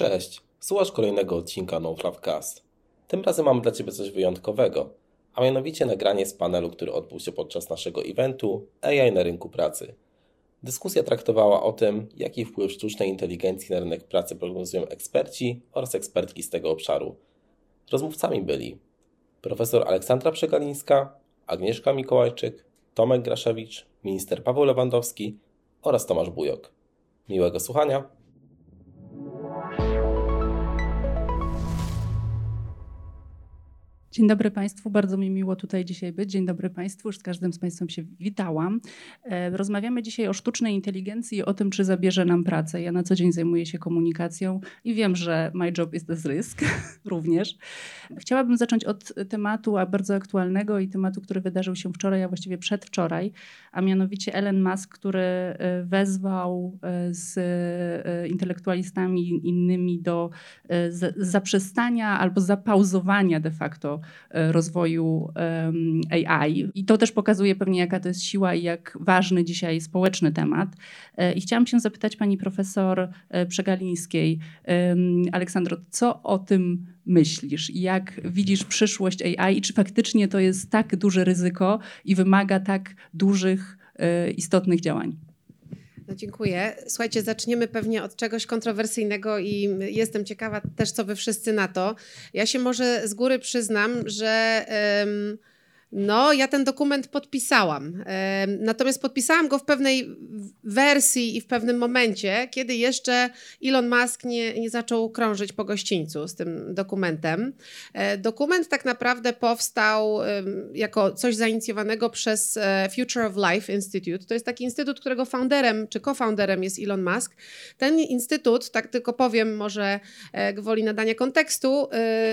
Cześć, słuchasz kolejnego odcinka No Cast. Tym razem mamy dla Ciebie coś wyjątkowego, a mianowicie nagranie z panelu, który odbył się podczas naszego eventu AI na rynku pracy. Dyskusja traktowała o tym, jaki wpływ sztucznej inteligencji na rynek pracy prognozują eksperci oraz ekspertki z tego obszaru. Rozmówcami byli profesor Aleksandra Przegalińska, Agnieszka Mikołajczyk, Tomek Graszewicz, minister Paweł Lewandowski oraz Tomasz Bujok. Miłego słuchania! Dzień dobry Państwu, bardzo mi miło tutaj dzisiaj być. Dzień dobry Państwu, już z każdym z Państwem się witałam. E, rozmawiamy dzisiaj o sztucznej inteligencji i o tym, czy zabierze nam pracę. Ja na co dzień zajmuję się komunikacją i wiem, że my job is this risk również. Chciałabym zacząć od tematu bardzo aktualnego i tematu, który wydarzył się wczoraj, a właściwie przedwczoraj, a mianowicie Elon Musk, który e, wezwał e, z intelektualistami innymi do zaprzestania albo zapauzowania de facto E, rozwoju AI. I to też pokazuje pewnie, jaka to jest siła i jak ważny dzisiaj społeczny temat. E, I chciałam się zapytać pani profesor e, Przegalińskiej, Aleksandro, co o tym myślisz? Jak widzisz przyszłość AI i czy faktycznie to jest tak duże ryzyko i wymaga tak dużych, istotnych działań? No dziękuję. Słuchajcie, zaczniemy pewnie od czegoś kontrowersyjnego i jestem ciekawa też, co wy wszyscy na to. Ja się może z góry przyznam, że. No, ja ten dokument podpisałam. Natomiast podpisałam go w pewnej wersji i w pewnym momencie, kiedy jeszcze Elon Musk nie, nie zaczął krążyć po gościńcu z tym dokumentem. E, dokument tak naprawdę powstał jako coś zainicjowanego przez e, Future of Life Institute. To jest taki instytut, którego founderem czy co-founderem jest Elon Musk. Ten instytut, tak tylko powiem, może e, gwoli nadania kontekstu,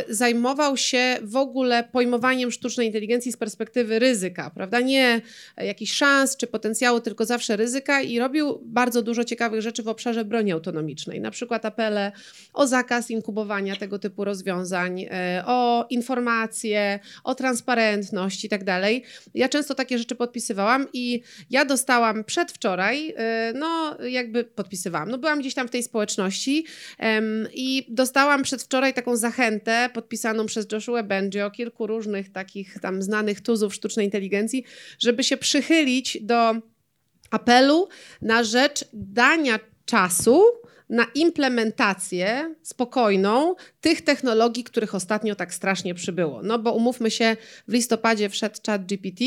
zajmował się w ogóle pojmowaniem sztucznej inteligencji z perspektywy ryzyka, prawda? Nie jakichś szans czy potencjału, tylko zawsze ryzyka i robił bardzo dużo ciekawych rzeczy w obszarze broni autonomicznej. Na przykład apele o zakaz inkubowania tego typu rozwiązań, e, o informacje, o transparentność i tak dalej. Ja często takie rzeczy podpisywałam i ja dostałam przedwczoraj, e, no jakby podpisywałam, no byłam gdzieś tam w tej społeczności i dostałam przedwczoraj taką zachętę podpisaną przez Joshua Bengio, kilku różnych takich tam znanych tych tuzów sztucznej inteligencji, żeby się przychylić do apelu na rzecz dania czasu na implementację spokojną tych technologii, których ostatnio tak strasznie przybyło. No bo umówmy się, w listopadzie wszedł chat GPT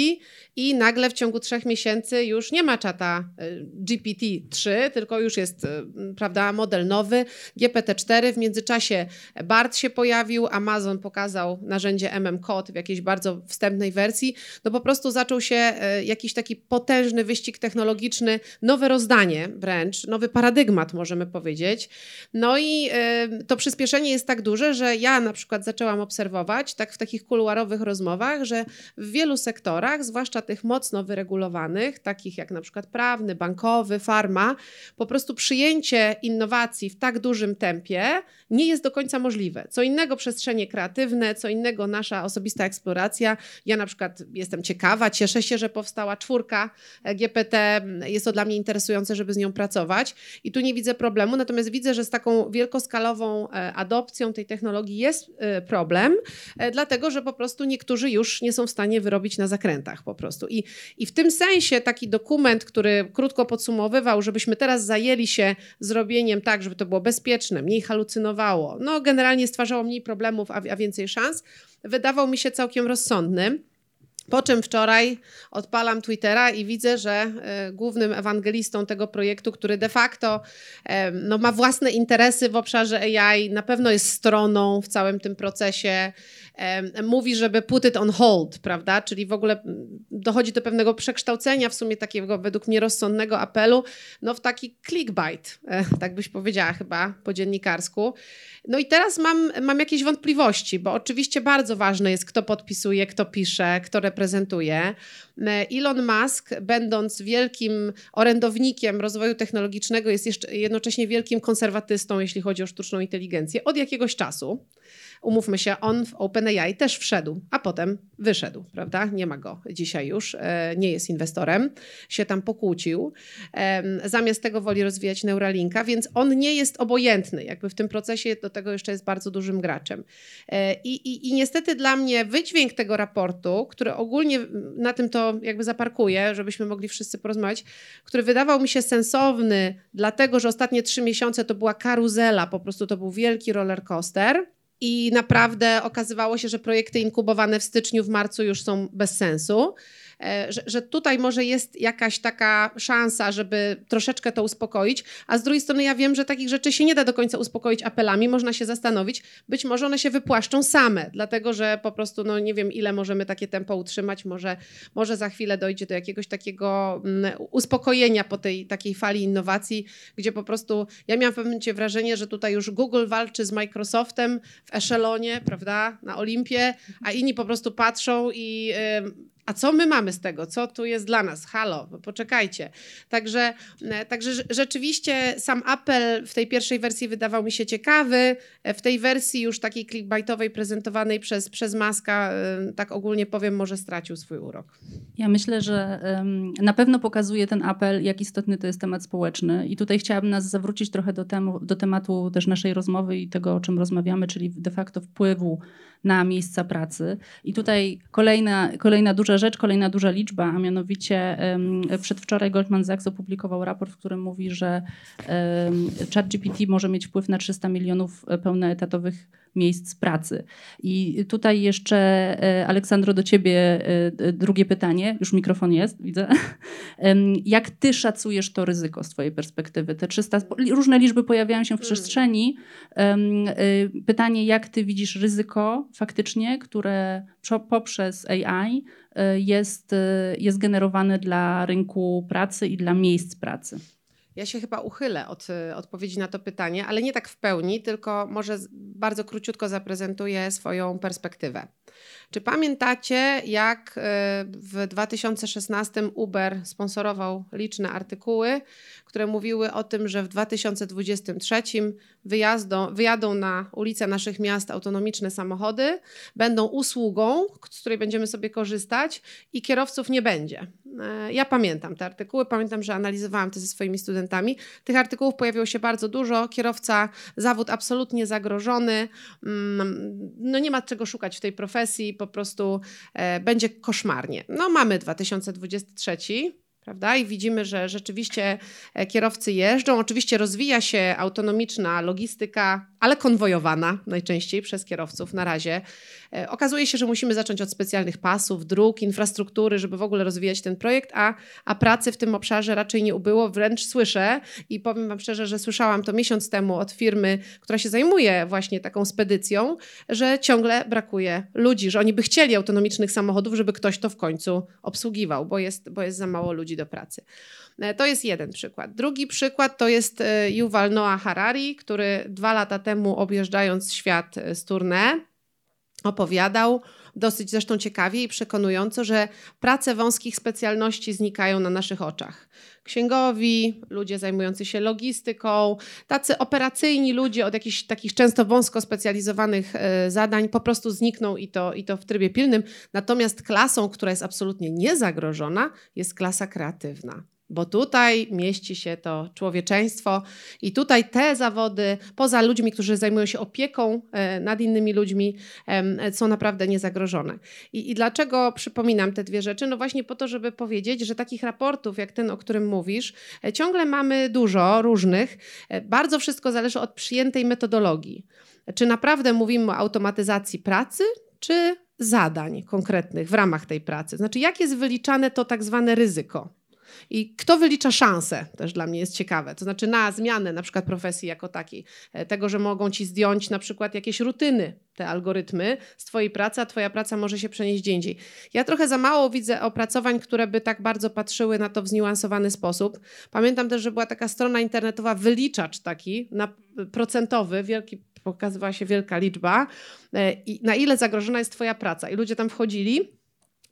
i nagle w ciągu trzech miesięcy już nie ma czata e, GPT-3, tylko już jest e, prawda, model nowy, GPT-4. W międzyczasie BART się pojawił, Amazon pokazał narzędzie MM-Code w jakiejś bardzo wstępnej wersji. No po prostu zaczął się e, jakiś taki potężny wyścig technologiczny, nowe rozdanie wręcz, nowy paradygmat możemy powiedzieć. No i to przyspieszenie jest tak duże, duże, że ja na przykład zaczęłam obserwować, tak w takich kuluarowych rozmowach, że w wielu sektorach, zwłaszcza tych mocno wyregulowanych, takich jak na przykład prawny, bankowy, farma, po prostu przyjęcie innowacji w tak dużym tempie nie jest do końca możliwe. Co innego przestrzenie kreatywne, co innego nasza osobista eksploracja. Ja na przykład jestem ciekawa, cieszę się, że powstała czwórka GPT. Jest to dla mnie interesujące, żeby z nią pracować i tu nie widzę problemu, natomiast widzę, że z taką wielkoskalową e, adopcją tej technologii jest y, problem, e, dlatego że po prostu niektórzy już nie są w stanie wyrobić na zakrętach po prostu. I, I w tym sensie taki dokument, który krótko podsumowywał, żebyśmy teraz zajęli się zrobieniem tak, żeby to było bezpieczne, mniej no generalnie stwarzało mniej problemów, a, a więcej szans, wydawał mi się całkiem rozsądny. Po czym wczoraj odpalam Twittera i widzę, że e, głównym ewangelistą tego projektu, który de facto e, no, ma własne interesy w obszarze AI, na pewno jest stroną w całym tym procesie, mówi, żeby put it on hold, prawda? Czyli w ogóle dochodzi do pewnego przekształcenia w sumie takiego według mnie rozsądnego apelu, no w taki clickbait, e, tak byś powiedziała chyba po dziennikarsku. No i teraz mam, mam jakieś wątpliwości, bo oczywiście bardzo ważne jest, kto podpisuje, kto pisze, kto reprezentuje. Elon Musk, będąc wielkim orędownikiem rozwoju technologicznego, jest jeszcze jednocześnie wielkim konserwatystą, jeśli chodzi o sztuczną inteligencję od jakiegoś czasu umówmy się, on w OpenAI też wszedł, a potem wyszedł, prawda? Nie ma go dzisiaj już, e, nie jest inwestorem, się tam pokłócił. Zamiast tego woli rozwijać Neuralinka, więc on nie jest obojętny, jakby w tym procesie do tego jeszcze jest bardzo dużym graczem. E, I, i, i niestety dla mnie wydźwięk tego raportu, który ogólnie na tym to jakby zaparkuję, żebyśmy mogli wszyscy porozmawiać, który wydawał mi się sensowny, dlatego że ostatnie trzy miesiące to była karuzela, po prostu to był wielki roller coaster i naprawdę okazywało się, że projekty inkubowane w styczniu, w marcu już są bez sensu. E, że, że tutaj może jest jakaś taka szansa, żeby troszeczkę to uspokoić, a z drugiej strony ja wiem, że takich rzeczy się nie da do końca uspokoić apelami, można się zastanowić, być może one się wypłaszczą same, dlatego że po prostu no nie wiem ile możemy takie tempo utrzymać, może, może za chwilę dojdzie do jakiegoś takiego mm, uspokojenia po tej takiej fali innowacji, gdzie po prostu ja miałam w pewnym momencie wrażenie, że tutaj już Google walczy z Microsoftem w eszelonie, prawda, na Olimpie, a inni po prostu patrzą i a co my mamy z tego? Co tu jest dla nas? Halo, poczekajcie. Także, e, także rzeczywiście sam apel w tej pierwszej wersji wydawał mi się ciekawy. E, w tej wersji już takiej clickbaitowej prezentowanej przez, przez Maska, e, tak ogólnie powiem, może stracił swój urok. Ja myślę, że na pewno pokazuje ten apel, jak istotny to jest temat społeczny. I tutaj chciałabym nas zawrócić trochę do, temu, do tematu też naszej rozmowy i tego, o czym rozmawiamy, czyli de facto wpływu na miejsca pracy. I tutaj kolejna, kolejna duża rzecz, kolejna duża liczba, a mianowicie przedwczoraj Goldman Sachs opublikował raport, w którym mówi, że ChatGPT może mieć wpływ na 300 milionów pełnoetatowych miejsc pracy. I tutaj jeszcze, e, Aleksandro, do ciebie e, drugie pytanie. Już mikrofon jest, widzę. Jak ty szacujesz to ryzyko z twojej perspektywy? Te 300, różne liczby pojawiają się w hmm. przestrzeni. E, pytanie, jak ty widzisz ryzyko faktycznie, które poprzez AI jest, jest generowane dla rynku pracy i dla miejsc pracy? Ja się chyba uchylę od y, odpowiedzi na to pytanie, ale nie tak w pełni, tylko może bardzo króciutko zaprezentuję swoją perspektywę. Czy pamiętacie, jak y, w 2016 Uber sponsorował liczne artykuły, które mówiły o tym, że w 2023 wyjazdą, wyjadą na ulice naszych miast autonomiczne samochody, będą usługą, z której będziemy sobie korzystać i kierowców nie będzie. E, ja pamiętam te artykuły, pamiętam, że analizowałam to ze swoimi studentami. Tych artykułów pojawiło się bardzo dużo. Kierowca, zawód absolutnie zagrożony. Mm, no nie ma czego szukać w tej profesji, po prostu e, będzie koszmarnie. No mamy 2023 prawda? I widzimy, że rzeczywiście e, kierowcy jeżdżą. Oczywiście rozwija się autonomiczna logistyka, ale konwojowana najczęściej przez kierowców na razie. E, okazuje się, że musimy zacząć od specjalnych pasów, dróg, infrastruktury, żeby w ogóle rozwijać ten projekt, a, a pracy w tym obszarze raczej nie ubyło. Wręcz słyszę i powiem Wam szczerze, że słyszałam to miesiąc temu od firmy, która się zajmuje właśnie taką spedycją, że ciągle brakuje ludzi, że oni by chcieli autonomicznych samochodów, żeby ktoś to w końcu obsługiwał, bo jest, bo jest za mało ludzi do pracy. E, to jest jeden przykład. Drugi przykład to jest e, Yuval Noah Harari, który dwa lata temu objeżdżając świat z tournée opowiadał, dosyć zresztą ciekawie i przekonująco, że prace wąskich specjalności znikają na naszych oczach. Księgowi, ludzie zajmujący się logistyką, tacy operacyjni ludzie od jakichś takich często wąsko specjalizowanych e, zadań po prostu znikną i to, i to w trybie pilnym. Natomiast klasą, która jest absolutnie niezagrożona, jest klasa kreatywna bo tutaj mieści się to człowieczeństwo i tutaj te zawody, poza ludźmi, którzy zajmują się opieką e, nad innymi ludźmi, są naprawdę niezagrożone. I, I dlaczego przypominam te dwie rzeczy? No właśnie po to, żeby powiedzieć, że takich raportów jak ten, o którym mówisz, e, ciągle mamy dużo różnych. E, bardzo wszystko zależy od przyjętej metodologii. Czy naprawdę mówimy o automatyzacji pracy, czy zadań konkretnych w ramach tej pracy? Znaczy, jak jest wyliczane to tak zwane ryzyko? I kto wylicza szanse, też dla mnie jest ciekawe. To znaczy na zmianę na przykład profesji jako takiej. E, tego, że mogą ci zdjąć na przykład jakieś rutyny, te algorytmy z twojej pracy, a twoja praca może się przenieść gdzie indziej. Ja trochę za mało widzę opracowań, które by tak bardzo patrzyły na to w zniuansowany sposób. Pamiętam też, że była taka strona internetowa, wyliczacz taki, na procentowy, wielki pokazywała się wielka liczba, e, i na ile zagrożona jest Twoja praca. I ludzie tam wchodzili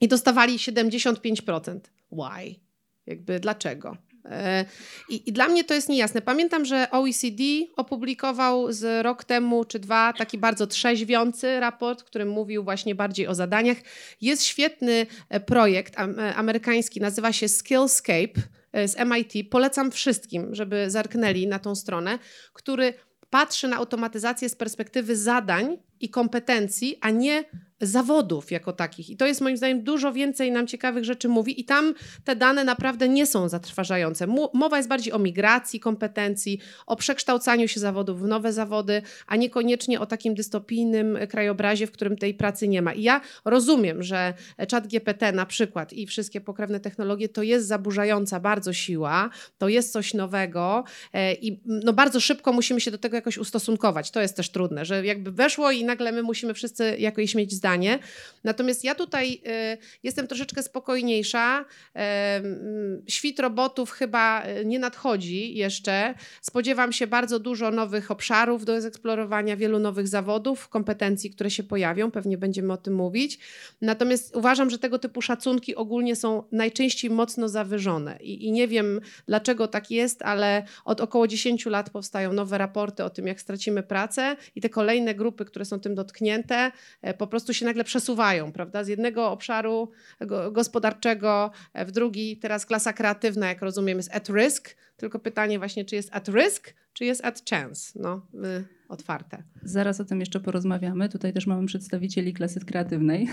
i dostawali 75%. Why? Jakby dlaczego? E, I, I, dla mnie to jest niejasne. Pamiętam, że OECD opublikował z rok temu czy dwa taki bardzo trzeźwiący raport, który mówił właśnie bardziej o zadaniach. Jest świetny e, projekt e, amerykański, nazywa się Skillscape z MIT. Polecam wszystkim, żeby zerknęli na tą stronę, który patrzy na automatyzację z perspektywy zadań i kompetencji, a nie zawodów jako takich. I to jest moim zdaniem dużo więcej nam ciekawych rzeczy mówi i tam te dane naprawdę nie są zatrważające. Mowa jest bardziej o migracji kompetencji, o przekształcaniu się zawodów w nowe zawody, a niekoniecznie o takim dystopijnym krajobrazie, w którym tej pracy nie ma. I ja rozumiem, że czat GPT na przykład i wszystkie pokrewne technologie to jest zaburzająca bardzo siła, to jest coś nowego e, i no bardzo szybko musimy się do tego jakoś ustosunkować. To jest też trudne, że jakby weszło i nagle my musimy wszyscy jakoś mieć zdanie zdanie. Natomiast ja tutaj y, jestem troszeczkę spokojniejsza. Świt robotów chyba y, nie nadchodzi jeszcze. Spodziewam się bardzo dużo nowych obszarów do zeksplorowania, wielu nowych zawodów, kompetencji, które się pojawią. Pewnie będziemy o tym mówić. Natomiast uważam, że tego typu szacunki ogólnie są najczęściej mocno zawyżone. I, i nie wiem, dlaczego tak jest, ale od około 10 lat powstają nowe raporty o tym, jak stracimy pracę i te kolejne grupy, które są tym dotknięte, e, po prostu się nagle przesuwają, prawda? Z jednego obszaru gospodarczego w drugi. Teraz klasa kreatywna, jak rozumiem, jest at risk. Tylko pytanie właśnie, czy jest at risk, czy jest at chance? No, y, otwarte. Zaraz o tym jeszcze porozmawiamy. Tutaj też mamy przedstawicieli klasy kreatywnej.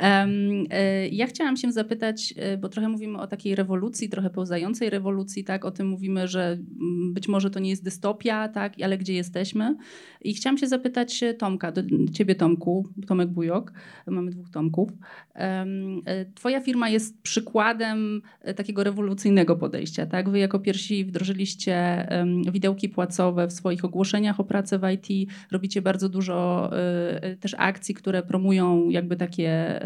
E, ja chciałam się zapytać, e, bo trochę mówimy o takiej rewolucji, trochę pełzającej rewolucji, tak? O tym mówimy, że mm, być może to nie jest dystopia, tak? Ale gdzie jesteśmy? I chciałam się zapytać Tomka, do ciebie Tomku, Tomek Bujok, mamy dwóch Tomków. E, twoja firma jest przykładem takiego rewolucyjnego podejścia, tak? Wy jako pierwsi wdrożyliście widełki płacowe w swoich ogłoszeniach o pracę w IT, robicie bardzo dużo też akcji, które promują jakby takie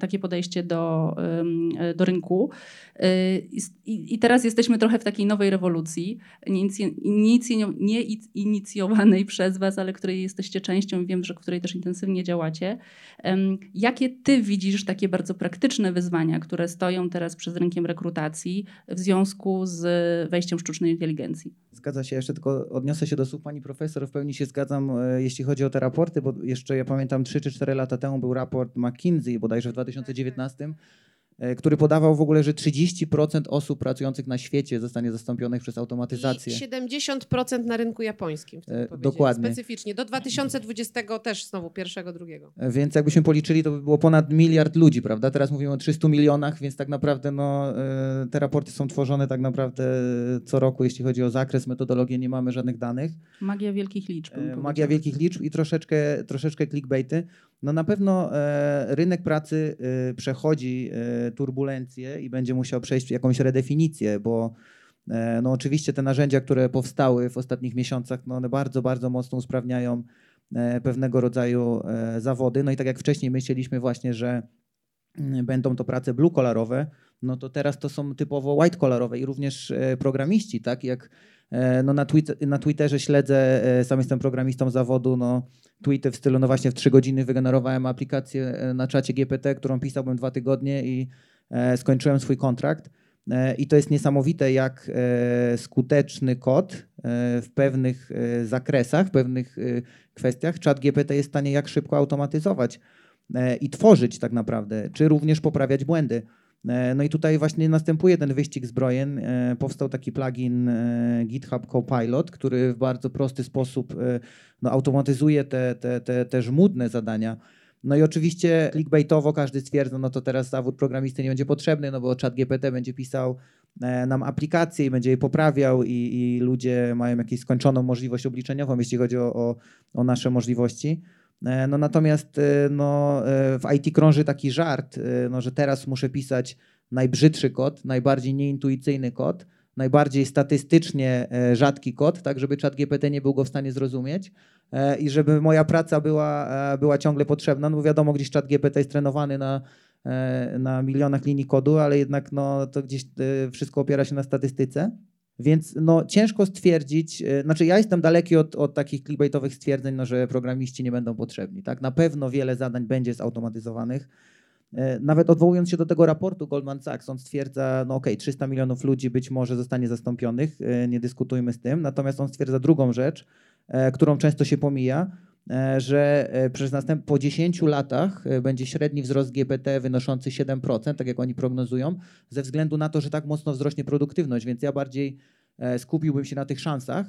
takie podejście do, do rynku. Y, I, teraz jesteśmy trochę w takiej nowej rewolucji, nie inicjowanej przez Was, ale której jesteście częścią i wiem, że której też intensywnie działacie. Jakie Ty widzisz takie bardzo praktyczne wyzwania, które stoją teraz przed rynkiem rekrutacji w związku z wejściem sztucznej inteligencji? Zgadza się, jeszcze tylko odniosę się do słów pani profesor. W pełni się zgadzam, e, jeśli chodzi o te raporty, bo jeszcze ja pamiętam 3 czy 4 lata temu był raport McKinsey bodajże w 2019 E, który podawał w ogóle, że 30% osób pracujących na świecie zostanie zastąpionych przez automatyzację. I 70% na rynku japońskim. E, dokładnie. Specyficznie. Do 2020 też znowu pierwszego, drugiego. E, więc jakbyśmy policzyli, to by było ponad miliard ludzi, prawda? Teraz mówimy o 300 milionach, więc tak naprawdę no, e, te raporty są tworzone tak naprawdę co roku, jeśli chodzi o zakres, metodologię, nie mamy żadnych danych. Magia wielkich liczb. Magia wielkich liczb i troszeczkę, troszeczkę clickbaity. No na pewno e, rynek pracy e, przechodzi e, turbulencje i będzie musiał przejść jakąś redefinicję, bo no oczywiście te narzędzia, które powstały w ostatnich miesiącach, no one bardzo, bardzo mocno usprawniają pewnego rodzaju zawody. No i tak jak wcześniej myśleliśmy właśnie, że mm, będą to prace blue-kolarowe, no to teraz to są typowo white-kolarowe i również programiści, tak jak no na, Twitter, na Twitterze śledzę, sam jestem programistą zawodu, no tweety w stylu, no właśnie w trzy godziny wygenerowałem aplikację e, na czacie GPT, którą pisałbym dwa tygodnie i e, skończyłem swój kontrakt. E, I to jest niesamowite, jak skuteczny kod w pewnych zakresach, w pewnych kwestiach czat GPT jest w stanie jak szybko automatyzować i tworzyć tak naprawdę, czy również poprawiać błędy. E, no i tutaj właśnie następuje ten wyścig zbrojen. E, powstał taki plugin e, GitHub Copilot, który w bardzo prosty sposób no, automatyzuje te, te, te, te żmudne zadania. No i oczywiście clickbaitowo każdy stwierdza, no to teraz zawód programisty nie będzie potrzebny, no bo chat GPT będzie pisał nam aplikację i będzie je poprawiał i, i ludzie mają jakąś skończoną możliwość obliczeniową, jeśli chodzi o, o, o nasze możliwości. E, no natomiast e, no, e, w IT krąży taki żart, no, że teraz muszę pisać najbrzydszy kod, najbardziej nieintuicyjny kod, najbardziej statystycznie rzadki kod, tak żeby czat GPT nie był go w stanie zrozumieć i żeby moja praca była, była ciągle potrzebna, no wiadomo, gdzieś czat GPT jest trenowany na, na milionach linii kodu, ale jednak no, to gdzieś wszystko opiera się na statystyce. Więc no, ciężko stwierdzić, e, znaczy ja jestem daleki od, od takich clickbaitowych stwierdzeń, no, że programiści nie będą potrzebni. Tak? Na pewno wiele zadań będzie zautomatyzowanych. E, nawet odwołując się do tego raportu Goldman Sachs, on stwierdza, no okej, okay, 300 milionów ludzi być może zostanie zastąpionych, e, nie dyskutujmy z tym, natomiast on stwierdza drugą rzecz, którą często się pomija, że przez następ po 10 latach będzie średni wzrost GPT wynoszący 7%, tak jak oni prognozują, ze względu na to, że tak mocno wzrośnie produktywność, więc ja bardziej skupiłbym się na tych szansach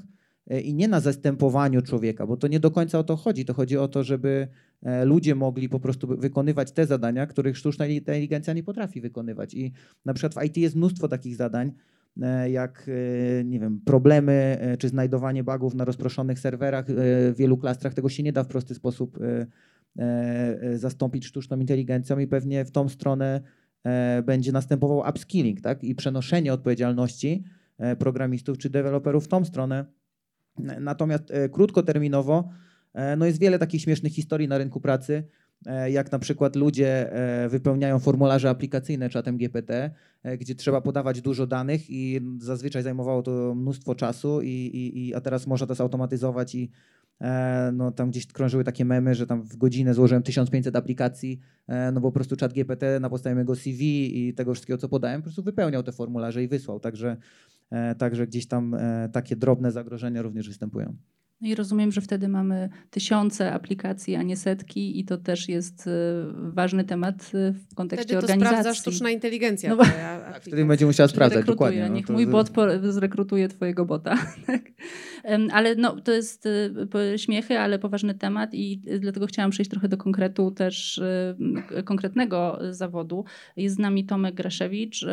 i nie na zastępowaniu człowieka, bo to nie do końca o to chodzi. To chodzi o to, żeby E, ludzie mogli po prostu wykonywać te zadania, których sztuczna inteligencja nie potrafi wykonywać. I na przykład w IT jest mnóstwo takich zadań, e, jak e, nie wiem, problemy czy znajdowanie bugów na rozproszonych serwerach w wielu klastrach. Tego się nie da w prosty sposób zastąpić sztuczną inteligencją i pewnie w tą stronę będzie następował upskilling tak? i przenoszenie odpowiedzialności programistów czy deweloperów w tą stronę. Natomiast krótkoterminowo E, no jest wiele takich śmiesznych historii na rynku pracy, e, jak na przykład ludzie e, wypełniają formularze aplikacyjne czatem GPT, gdzie trzeba podawać dużo danych i zazwyczaj zajmowało to mnóstwo czasu, i, i a teraz można to zautomatyzować i no, tam gdzieś krążyły takie memy, że tam w godzinę złożyłem 1500 aplikacji, no bo po prostu czat GPT na podstawie mojego CV i tego wszystkiego, co podałem, po prostu wypełniał te formularze i wysłał. Także, także gdzieś tam takie drobne zagrożenia również występują. No i rozumiem, że wtedy mamy tysiące aplikacji, a nie setki i to też jest e, ważny temat e, w kontekście wtedy to organizacji. sprawdza sztuczna inteligencja. No, tak, wtedy będzie musiała sprawdzać, dokładnie. No, Niech to... mój bot zrekrutuje twojego bota. Tak. ale no, to jest e, śmiechy, ale poważny temat i dlatego chciałam przejść trochę do konkretu też konkretnego zawodu. Jest z nami Tomek Graszewicz,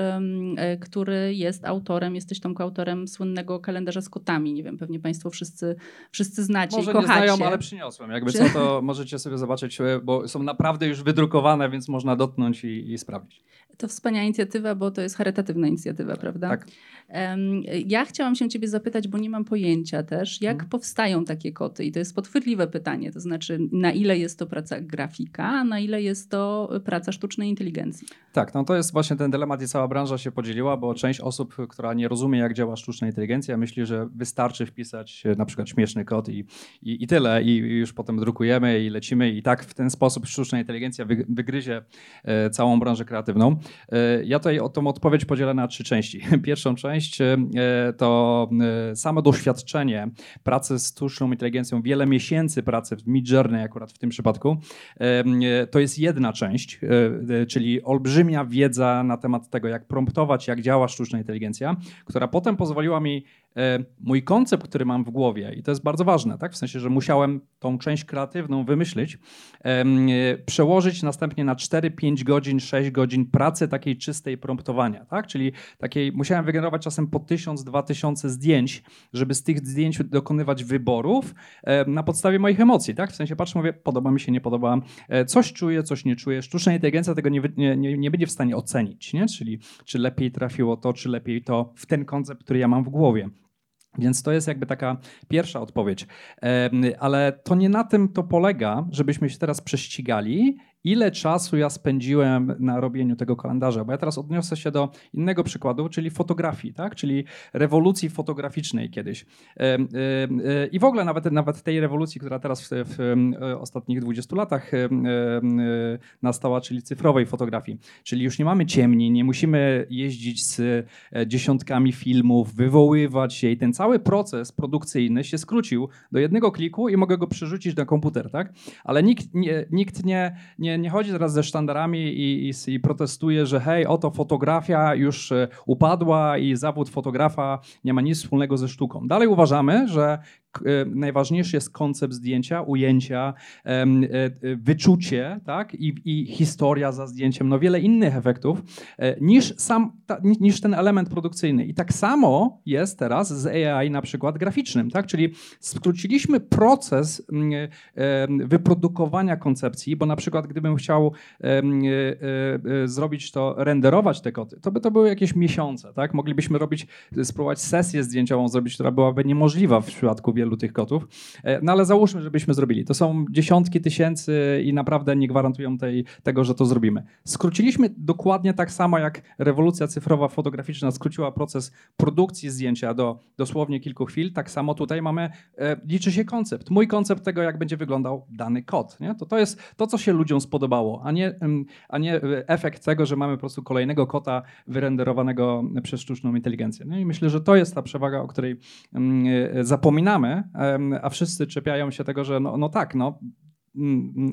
który jest autorem, jesteś Tomku autorem słynnego kalendarza z kotami. Nie wiem, pewnie państwo wszyscy wszyscy znacie Może i kochacie. nie znają, ale przyniosłem. Jakby co, to możecie sobie zobaczyć, e, bo są naprawdę już wydrukowane, więc można dotknąć i, i sprawdzić. To wspaniała inicjatywa, bo to jest charytatywna inicjatywa, prawda? Tak. Ja chciałam się ciebie zapytać, bo nie mam pojęcia też, jak hmm. powstają takie koty? I to jest podchwytliwe pytanie, to znaczy na ile jest to praca grafika, a na ile jest to praca sztucznej inteligencji? Tak, no to jest właśnie ten dylemat i cała branża się podzieliła, bo część osób, która nie rozumie jak działa sztuczna inteligencja, myśli, że wystarczy wpisać na przykład śmieszny kod i, i, i tyle i już potem drukujemy i lecimy i tak w ten sposób sztuczna inteligencja wygryzie e, całą branżę kreatywną. E, ja tutaj tą odpowiedź podzielę na trzy części. Pierwszą część e, to e, samo doświadczenie pracy z sztuczną inteligencją, wiele miesięcy pracy w Midjourney akurat w tym przypadku, to jest jedna część, czyli olbrzymia wiedza na temat tego, jak promptować, jak działa sztuczna inteligencja, która potem pozwoliła mi mój koncept, który mam w głowie, i to jest bardzo ważne, tak? w sensie, że musiałem tą część kreatywną wymyślić, e, przełożyć następnie na 4-5 godzin, 6 godzin pracy takiej czystej promptowania, tak? czyli takiej, musiałem wygenerować czasem po 1000-2000 zdjęć, żeby z tych zdjęć dokonywać wyborów e, na podstawie moich emocji, tak? w sensie patrzę, mówię, podoba mi się, nie podoba, coś czuję, coś nie czuję, sztuczna inteligencja tego nie, nie, nie, nie będzie w stanie ocenić, nie? czyli czy lepiej trafiło to, czy lepiej to w ten koncept, który ja mam w głowie. Więc to jest jakby taka pierwsza odpowiedź. Ale to nie na tym to polega, żebyśmy się teraz prześcigali ile czasu ja spędziłem na robieniu tego kalendarza. Bo ja teraz odniosę się do innego przykładu, czyli fotografii, tak? czyli rewolucji fotograficznej kiedyś. I w ogóle nawet, nawet tej rewolucji, która teraz w, w ostatnich 20 latach nastała, czyli cyfrowej fotografii. Czyli już nie mamy ciemni, nie musimy jeździć z e, dziesiątkami filmów, wywoływać je i ten cały proces produkcyjny się skrócił do jednego kliku i mogę go przerzucić na komputer, tak? Ale nikt nie, nikt nie, nie nie, nie chodzi teraz ze sztandarami i, i, i protestuje, że hej, oto fotografia już e, upadła i zawód fotografa nie ma nic wspólnego ze sztuką. Dalej uważamy, że najważniejszy jest koncept zdjęcia, ujęcia, e, e, wyczucie tak? I, i historia za zdjęciem, no wiele innych efektów niż, sam, niż ten element produkcyjny. I tak samo jest teraz z AI na przykład graficznym, tak? czyli skróciliśmy proces wyprodukowania koncepcji, bo na przykład gdybym chciał zrobić to, renderować te koty, to by to były jakieś miesiące. Tak? Moglibyśmy robić, spróbować sesję zdjęciową zrobić, która byłaby niemożliwa w przypadku wielu tych kotów. No ale załóżmy, żebyśmy zrobili. To są dziesiątki tysięcy i naprawdę nie gwarantują tej, tego, że to zrobimy. Skróciliśmy dokładnie tak samo, jak rewolucja cyfrowa fotograficzna skróciła proces produkcji zdjęcia do dosłownie kilku chwil. Tak samo tutaj mamy, liczy się koncept. Mój koncept tego, jak będzie wyglądał dany kod. Nie? To, to jest to, co się ludziom spodobało, a nie, a nie efekt tego, że mamy po prostu kolejnego kota wyrenderowanego przez sztuczną inteligencję. No i myślę, że to jest ta przewaga, o której zapominamy, a wszyscy czepiają się tego, że no, no tak, no,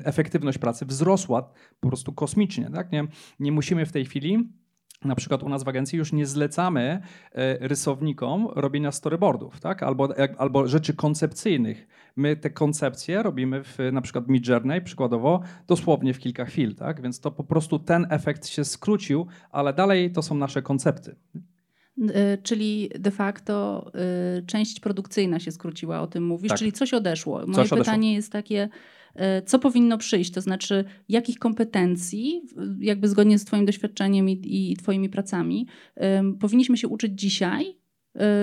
efektywność pracy wzrosła po prostu kosmicznie. Tak? Nie, nie musimy w tej chwili na przykład u nas w agencji już nie zlecamy e, rysownikom robienia storyboardów, tak? albo, albo rzeczy koncepcyjnych. My te koncepcje robimy w na przykład Midjourney przykładowo dosłownie w kilka chwil, tak? więc to po prostu ten efekt się skrócił, ale dalej to są nasze koncepty. E, czyli de facto y, część produkcyjna się skróciła, o tym mówisz, tak. czyli coś odeszło. Moje coś pytanie odeszło. jest takie, E, co powinno przyjść, to znaczy jakich kompetencji, jakby zgodnie z Twoim doświadczeniem i, i Twoimi pracami, powinniśmy się uczyć dzisiaj,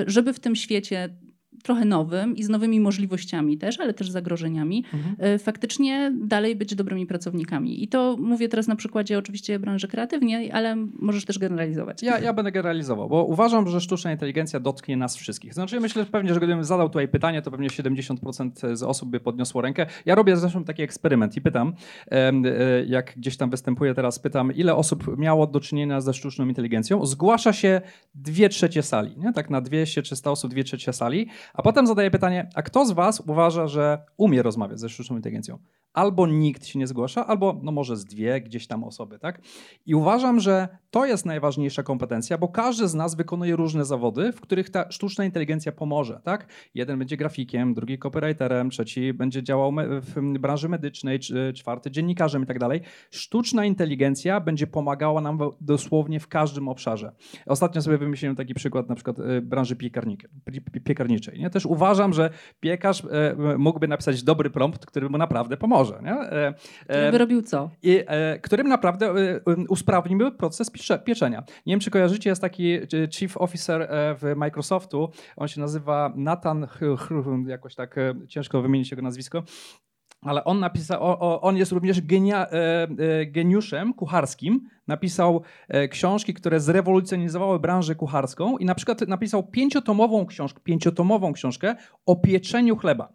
żeby w tym świecie trochę nowym i z nowymi możliwościami też, ale też zagrożeniami, mhm. E, faktycznie dalej być dobrymi pracownikami. I to mówię teraz na przykładzie oczywiście branży kreatywnej, ale możesz też generalizować. Ja, ja będę generalizował, bo uważam, że sztuczna inteligencja dotknie nas wszystkich. Znaczy myślę że pewnie, że gdybym zadał tutaj pytanie, to pewnie 70% z osób by podniosło rękę. Ja robię zresztą taki eksperyment i pytam, e, jak gdzieś tam występuję teraz, pytam, ile osób miało do czynienia ze sztuczną inteligencją. Zgłasza się dwie trzecie sali, nie? tak na 200-300 osób, dwie trzecie sali, a potem zadaję pytanie, a kto z was uważa, że umie rozmawiać ze sztuczną inteligencją? Albo nikt się nie zgłasza, albo no może z dwie gdzieś tam osoby, tak? I uważam, że to jest najważniejsza kompetencja, bo każdy z nas wykonuje różne zawody, w których ta sztuczna inteligencja pomoże, tak? Jeden będzie grafikiem, drugi copywriterem, trzeci będzie działał w branży medycznej, czwarty dziennikarzem i tak dalej. Sztuczna inteligencja będzie pomagała nam dosłownie w każdym obszarze. Ostatnio sobie wymyśliłem taki przykład na przykład y, branży piekarniczej. Nie? Też uważam, że piekarz e, mógłby napisać dobry prompt, który mu naprawdę pomoże. Nie? E, który by robił co? I, którym naprawdę usprawniłby proces pieczenia. Nie wiem, czy kojarzycie, jest taki chief officer e, w Microsoftu, on się nazywa Nathan, jakoś tak ciężko wymienić jego nazwisko, ale on napisał, on jest również genia, geniuszem kucharskim. Napisał książki, które zrewolucjonizowały branżę kucharską i na przykład napisał pięciotomową książkę, pięciotomową książkę o pieczeniu chleba.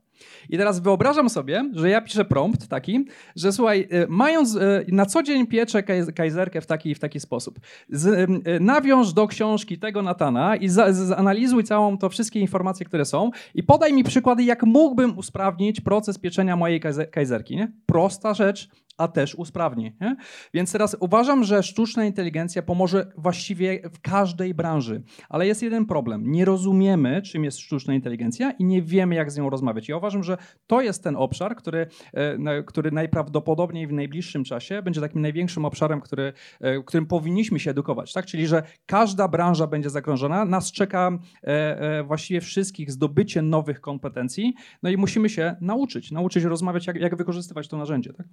I teraz wyobrażam sobie, że ja piszę prompt taki, że słuchaj, y, mając y, na co dzień pieczę kajzerkę w taki w taki sposób, z, y, nawiąż do książki tego Natana i za, zanalizuj całą to wszystkie informacje, które są i podaj mi przykłady, jak mógłbym usprawnić proces pieczenia mojej kajzerki. Nie? Prosta rzecz, a też usprawni. Nie? Więc teraz uważam, że sztuczna inteligencja pomoże właściwie w każdej branży, ale jest jeden problem. Nie rozumiemy, czym jest sztuczna inteligencja i nie wiemy, jak z nią rozmawiać. Ja uważam, że to jest ten obszar, który, e, który najprawdopodobniej w najbliższym czasie będzie takim największym obszarem, który, e, którym powinniśmy się edukować. Tak? Czyli, że każda branża będzie zagrożona. Nas czeka e, właściwie wszystkich zdobycie nowych kompetencji, no i musimy się nauczyć, nauczyć rozmawiać, jak, jak wykorzystywać to narzędzie. Tak?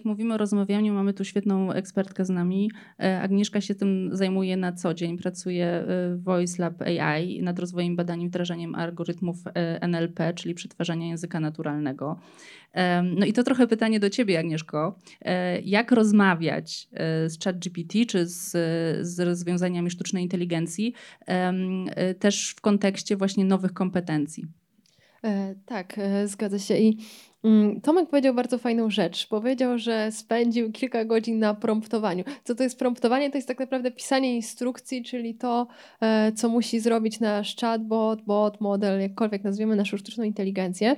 Jak mówimy o rozmawianiu, mamy tu świetną ekspertkę z nami. E, Agnieszka się tym zajmuje na co dzień. Pracuje w Voice Lab AI nad rozwojem badań i wdrażaniem algorytmów e, NLP, czyli przetwarzania języka naturalnego. No i to trochę pytanie do ciebie, Agnieszko. E, jak rozmawiać z ChatGPT czy z, z rozwiązaniami sztucznej inteligencji też w kontekście właśnie nowych kompetencji? Tak, zgadza się. I Tomek powiedział bardzo fajną rzecz. Powiedział, że spędził kilka godzin na promptowaniu. Co to jest promptowanie? To jest tak naprawdę pisanie instrukcji, czyli to, e, co musi zrobić nasz chatbot, bot, model, jakkolwiek nazwiemy naszą sztuczną inteligencję.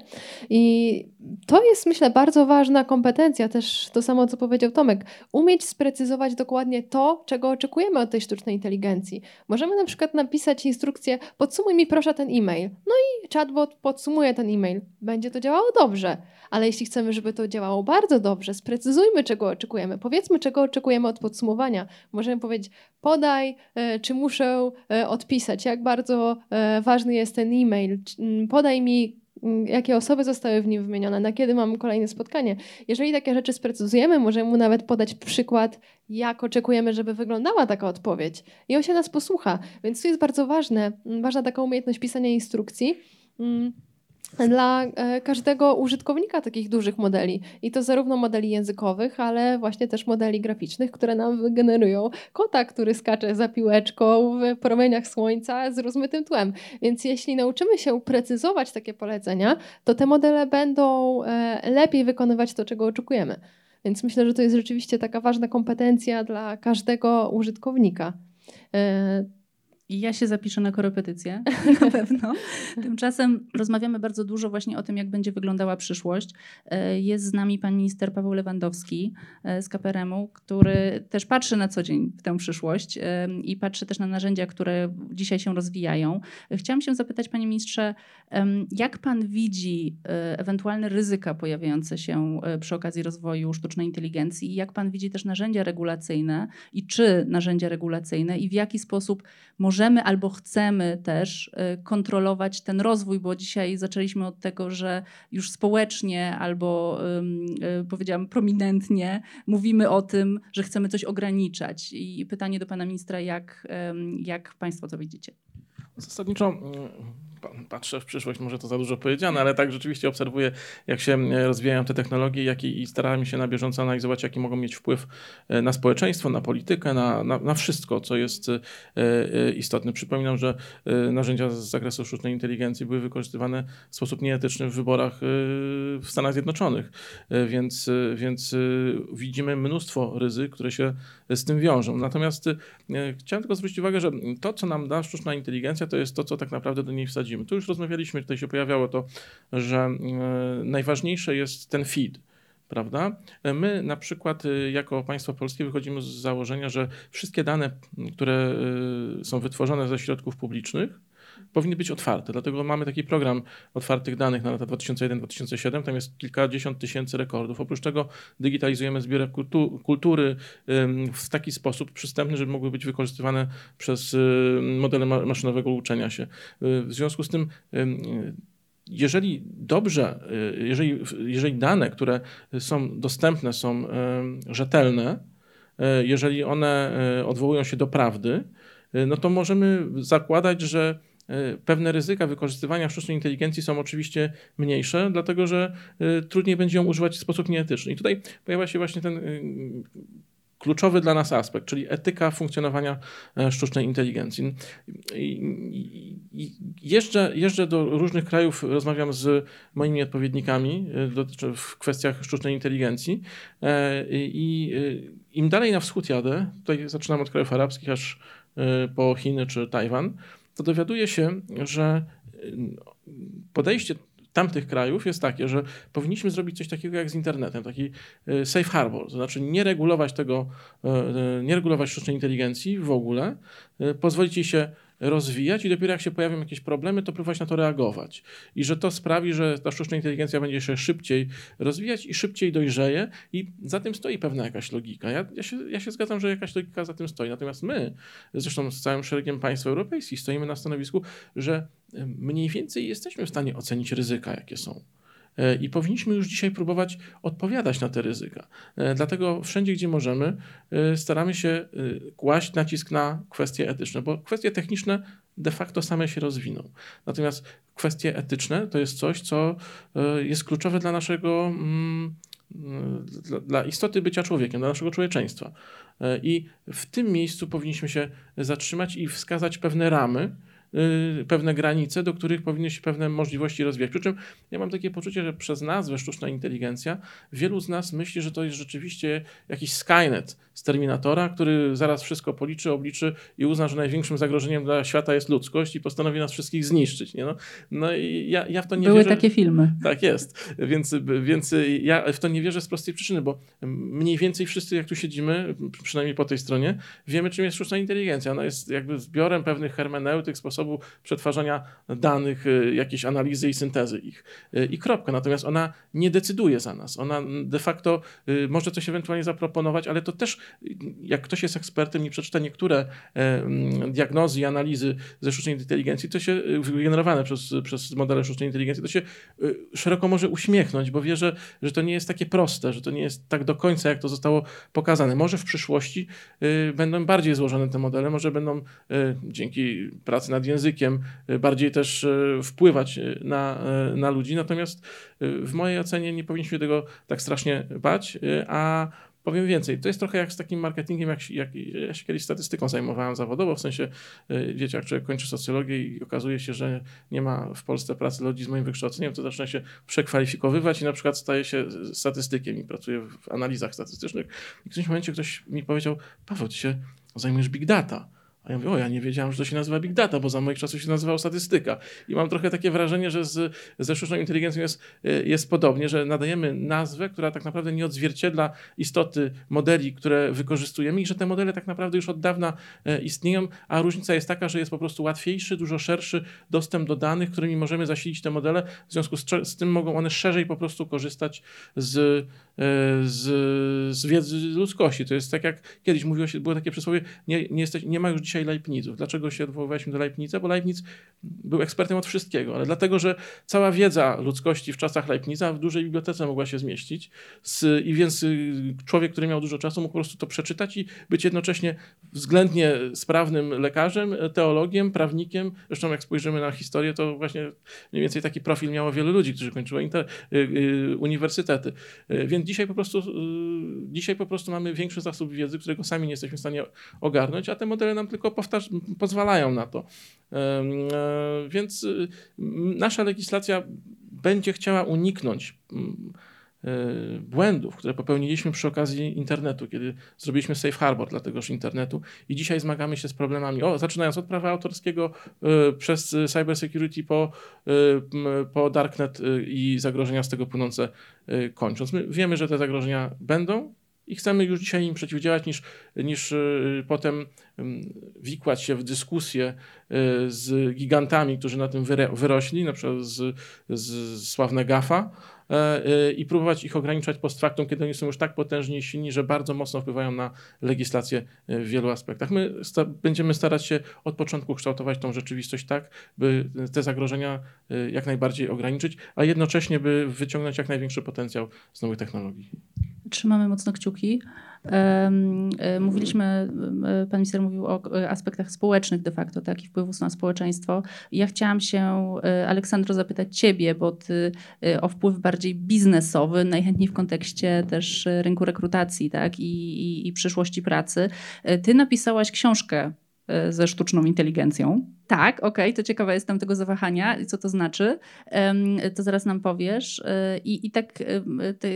I to jest, myślę, bardzo ważna kompetencja, też to samo, co powiedział Tomek. Umieć sprecyzować dokładnie to, czego oczekujemy od tej sztucznej inteligencji. Możemy na przykład napisać instrukcję, podsumuj mi proszę ten e-mail. No i chatbot podsumuje ten e-mail. Będzie to działało dobrze ale jeśli chcemy, żeby to działało bardzo dobrze, sprecyzujmy, czego oczekujemy. Powiedzmy, czego oczekujemy od podsumowania. Możemy powiedzieć, podaj, e, czy muszę e, odpisać, jak bardzo e, ważny jest ten e-mail, podaj mi jakie osoby zostały w nim wymienione, na kiedy mamy kolejne spotkanie. Jeżeli takie rzeczy sprecyzujemy, możemy mu nawet podać przykład, jak oczekujemy, żeby wyglądała taka odpowiedź. I on się nas posłucha. Więc to jest bardzo ważne, ważna taka umiejętność pisania instrukcji. Dla e, każdego użytkownika takich dużych modeli. I to zarówno modeli językowych, ale właśnie też modeli graficznych, które nam wygenerują kota, który skacze za piłeczką w promieniach słońca z rozmytym tłem. Więc jeśli nauczymy się precyzować takie polecenia, to te modele będą e, lepiej wykonywać to, czego oczekujemy. Więc myślę, że to jest rzeczywiście taka ważna kompetencja dla każdego użytkownika. I ja się zapiszę na korepetycję, na pewno. Tymczasem rozmawiamy bardzo dużo właśnie o tym, jak będzie wyglądała przyszłość. E, jest z nami pan minister Paweł Lewandowski e, z KPRM-u, który też patrzy na co dzień w tę przyszłość e, i patrzy też na narzędzia, które dzisiaj się rozwijają. Chciałam się zapytać, panie ministrze, jak pan widzi ewentualne ryzyka pojawiające się przy okazji rozwoju sztucznej inteligencji i jak pan widzi też narzędzia regulacyjne i czy narzędzia regulacyjne i w jaki sposób może możemy albo chcemy też y, kontrolować ten rozwój, bo dzisiaj zaczęliśmy od tego, że już społecznie albo y, powiedziałam prominentnie mówimy o tym, że chcemy coś ograniczać. I pytanie do pana ministra, jak, jak państwo to widzicie? Zasadniczo patrzę w przyszłość, może to za dużo powiedziane, ale tak rzeczywiście obserwuję, jak się e, rozwijają te technologie jak i, i staramy się na bieżąco analizować, jaki mogą mieć wpływ e, na społeczeństwo, na politykę, na, na, na wszystko, co jest e, istotne. Przypominam, że narzędzia z zakresu sztucznej inteligencji były wykorzystywane w sposób nieetyczny w wyborach w Stanach Zjednoczonych, więc, więc widzimy mnóstwo ryzyk, które się z tym wiążą. Natomiast chciałem tylko zwrócić uwagę, że to, co nam da sztuczna inteligencja, to jest to, co tak naprawdę do niej wsadzimy wchodzimy. Tu już rozmawialiśmy, tutaj się pojawiało to, że e, najważniejsze jest ten feed prawda? My na przykład e, jako państwo polskie wychodzimy z założenia, że wszystkie dane, które e, są wytworzone ze środków publicznych, powinny być otwarte. Dlatego mamy taki program otwartych danych na lata 2001-2007. Tam jest kilkadziesiąt tysięcy rekordów. Oprócz tego digitalizujemy zbiorę kultury w taki sposób przystępny, żeby mogły być wykorzystywane przez modele maszynowego uczenia się. W związku z tym jeżeli dobrze, y, jeżeli, jeżeli dane, które są dostępne, są rzetelne, y, jeżeli one y, odwołują się do prawdy, no to możemy zakładać, że pewne ryzyka wykorzystywania sztucznej inteligencji są oczywiście mniejsze, dlatego że e, trudniej będzie ją używać w sposób nieetyczny. I tutaj pojawia się właśnie ten e, kluczowy dla nas aspekt, czyli etyka funkcjonowania sztucznej inteligencji. I jeżdżę, jeżdżę do różnych krajów, rozmawiam z moimi odpowiednikami w kwestiach sztucznej inteligencji i im dalej na wschód jadę, tutaj zaczynam od krajów arabskich aż po Chiny czy Tajwan, to dowiaduje się, że y, podejście tamtych krajów jest takie, że powinniśmy zrobić coś takiego jak z internetem, taki y, safe harbor, to znaczy nie regulować tego, y, nie regulować sztucznej inteligencji w ogóle, pozwolić jej się rozwijać i dopiero jak się pojawią jakieś problemy, to próbować na to reagować. I że to sprawi, że ta sztuczna inteligencja będzie się szybciej rozwijać i szybciej dojrzeje i za tym stoi pewna jakaś logika. Ja, ja, się, ja się zgadzam, że jakaś logika za tym stoi. Natomiast my, zresztą z całym szeregiem państw europejskich, stoimy na stanowisku, że mniej więcej jesteśmy w stanie ocenić ryzyka, jakie są. E, i powinniśmy już dzisiaj próbować odpowiadać na te ryzyka. E, dlatego wszędzie, gdzie możemy, e, staramy się kłaść nacisk na kwestie etyczne, bo kwestie techniczne de facto same się rozwiną. Natomiast kwestie etyczne to jest coś, co jest kluczowe dla naszego. Mm, dla istoty bycia człowiekiem, dla naszego człowieczeństwa. I w tym miejscu powinniśmy się zatrzymać i wskazać pewne ramy, pewne granice, do których powinny się pewne możliwości rozwijać. Przy czym ja mam takie poczucie, że przez nazwę sztuczna inteligencja wielu z nas myśli, że to jest rzeczywiście jakiś Skynet z Terminatora, który zaraz wszystko policzy, obliczy i uzna, że największym zagrożeniem dla świata jest ludzkość i postanowi nas wszystkich zniszczyć. Nie? No, no i ja, ja w to nie Były wierzę. takie filmy. Tak jest. Więc, więc ja w to nie wierzę z prostej przyczyny, bo mniej więcej wszyscy, jak tu siedzimy, przynajmniej po tej stronie, wiemy, czym jest sztuczna inteligencja. Ona jest jakby zbiorem pewnych hermeneutyk, sposobów sposobu przetwarzania danych, y, jakiejś analizy i syntezy ich. Y, I kropka. Natomiast ona nie decyduje za nas. Ona de facto y, może coś ewentualnie zaproponować, ale to też, jak ktoś jest ekspertem i przeczyta niektóre diagnozy i analizy ze sztucznej inteligencji, to się wygenerowane przez, przez modele sztucznej inteligencji, to się szeroko może uśmiechnąć, bo wie, że, że to nie jest takie proste, że to nie jest tak do końca, jak to zostało pokazane. Może w przyszłości będą bardziej złożone te modele, może będą dzięki pracy nad językiem, bardziej też wpływać na, na ludzi. Natomiast w mojej ocenie nie powinniśmy tego tak strasznie bać, a Powiem więcej, to jest trochę jak z takim marketingiem, jak, jak ja się kiedyś statystyką zajmowałem zawodowo, w sensie, y, wiecie, jak człowiek kończy socjologię i okazuje się, że nie ma w Polsce pracy ludzi z moim wykształceniem, to zaczyna się przekwalifikowywać i na przykład staje się statystykiem i pracuje w analizach statystycznych. I w którymś momencie ktoś mi powiedział, Paweł, ty się zajmujesz big data. A ja mówię, o ja nie wiedziałem, że to się nazywa big data, bo za moich czasów się nazywało statystyka. I mam trochę takie wrażenie, że z, ze sztuczną inteligencją jest, jest podobnie, że nadajemy nazwę, która tak naprawdę nie odzwierciedla istoty modeli, które wykorzystujemy i że te modele tak naprawdę już od dawna y, istnieją, a różnica jest taka, że jest po prostu łatwiejszy, dużo szerszy dostęp do danych, którymi możemy zasilić te modele, w związku z, z tym mogą one szerzej po prostu korzystać z, y, z, z wiedzy ludzkości. To jest tak jak kiedyś mówiło się, było takie przysłowie, nie, nie, jesteś, nie ma już dzisiaj Leibnizów. Dlaczego się odwoływaliśmy do Leibniza? Bo Leibniz był ekspertem od wszystkiego, ale dlatego, że cała wiedza ludzkości w czasach Leibniza w dużej bibliotece mogła się zmieścić z, i więc y, człowiek, który miał dużo czasu, mógł po prostu to przeczytać i być jednocześnie względnie sprawnym lekarzem, teologiem, prawnikiem. Zresztą jak spojrzymy na historię, to właśnie mniej więcej taki profil miało wielu ludzi, którzy kończyły inter, y, y, uniwersytety. Więc dzisiaj po prostu dzisiaj po prostu mamy większy zasób wiedzy, którego sami nie jesteśmy w stanie ogarnąć, a te modele nam tylko powtarz- pozwalają na to. E, więc y, nasza legislacja będzie chciała uniknąć e, błędów, które popełniliśmy przy okazji internetu, kiedy zrobiliśmy safe harbor dla tegoż internetu i dzisiaj zmagamy się z problemami, o, zaczynając od prawa autorskiego e, przez cyber security po, po darknet i zagrożenia z tego płynące kończąc. My wiemy, że te zagrożenia będą, i chcemy już dzisiaj im przeciwdziałać, niż, niż y, potem wikłać się w dyskusję y, z gigantami, którzy na tym wyrośli, na przykład z, z sławne GAFA, e, y, i próbować ich ograniczać post kiedy oni są już tak potężni i silni, że bardzo mocno wpływają na legislację w wielu aspektach. My sta będziemy starać się od początku kształtować tą rzeczywistość tak, by te zagrożenia jak najbardziej ograniczyć, a jednocześnie by wyciągnąć jak największy potencjał z nowych technologii trzymamy mocno kciuki. E, mówiliśmy, e, pan minister mówił o aspektach społecznych de facto, tak, i wpływu na społeczeństwo. Ja chciałam się, e, Aleksandro, zapytać ciebie, bo ty o wpływ bardziej biznesowy, najchętniej w kontekście też rynku rekrutacji, tak, i, i, i przyszłości pracy. Ty napisałaś książkę ze sztuczną inteligencją. Tak, okej, okay, to ciekawa jestem tego zawahania i co to znaczy. To zaraz nam powiesz. E, I, i tak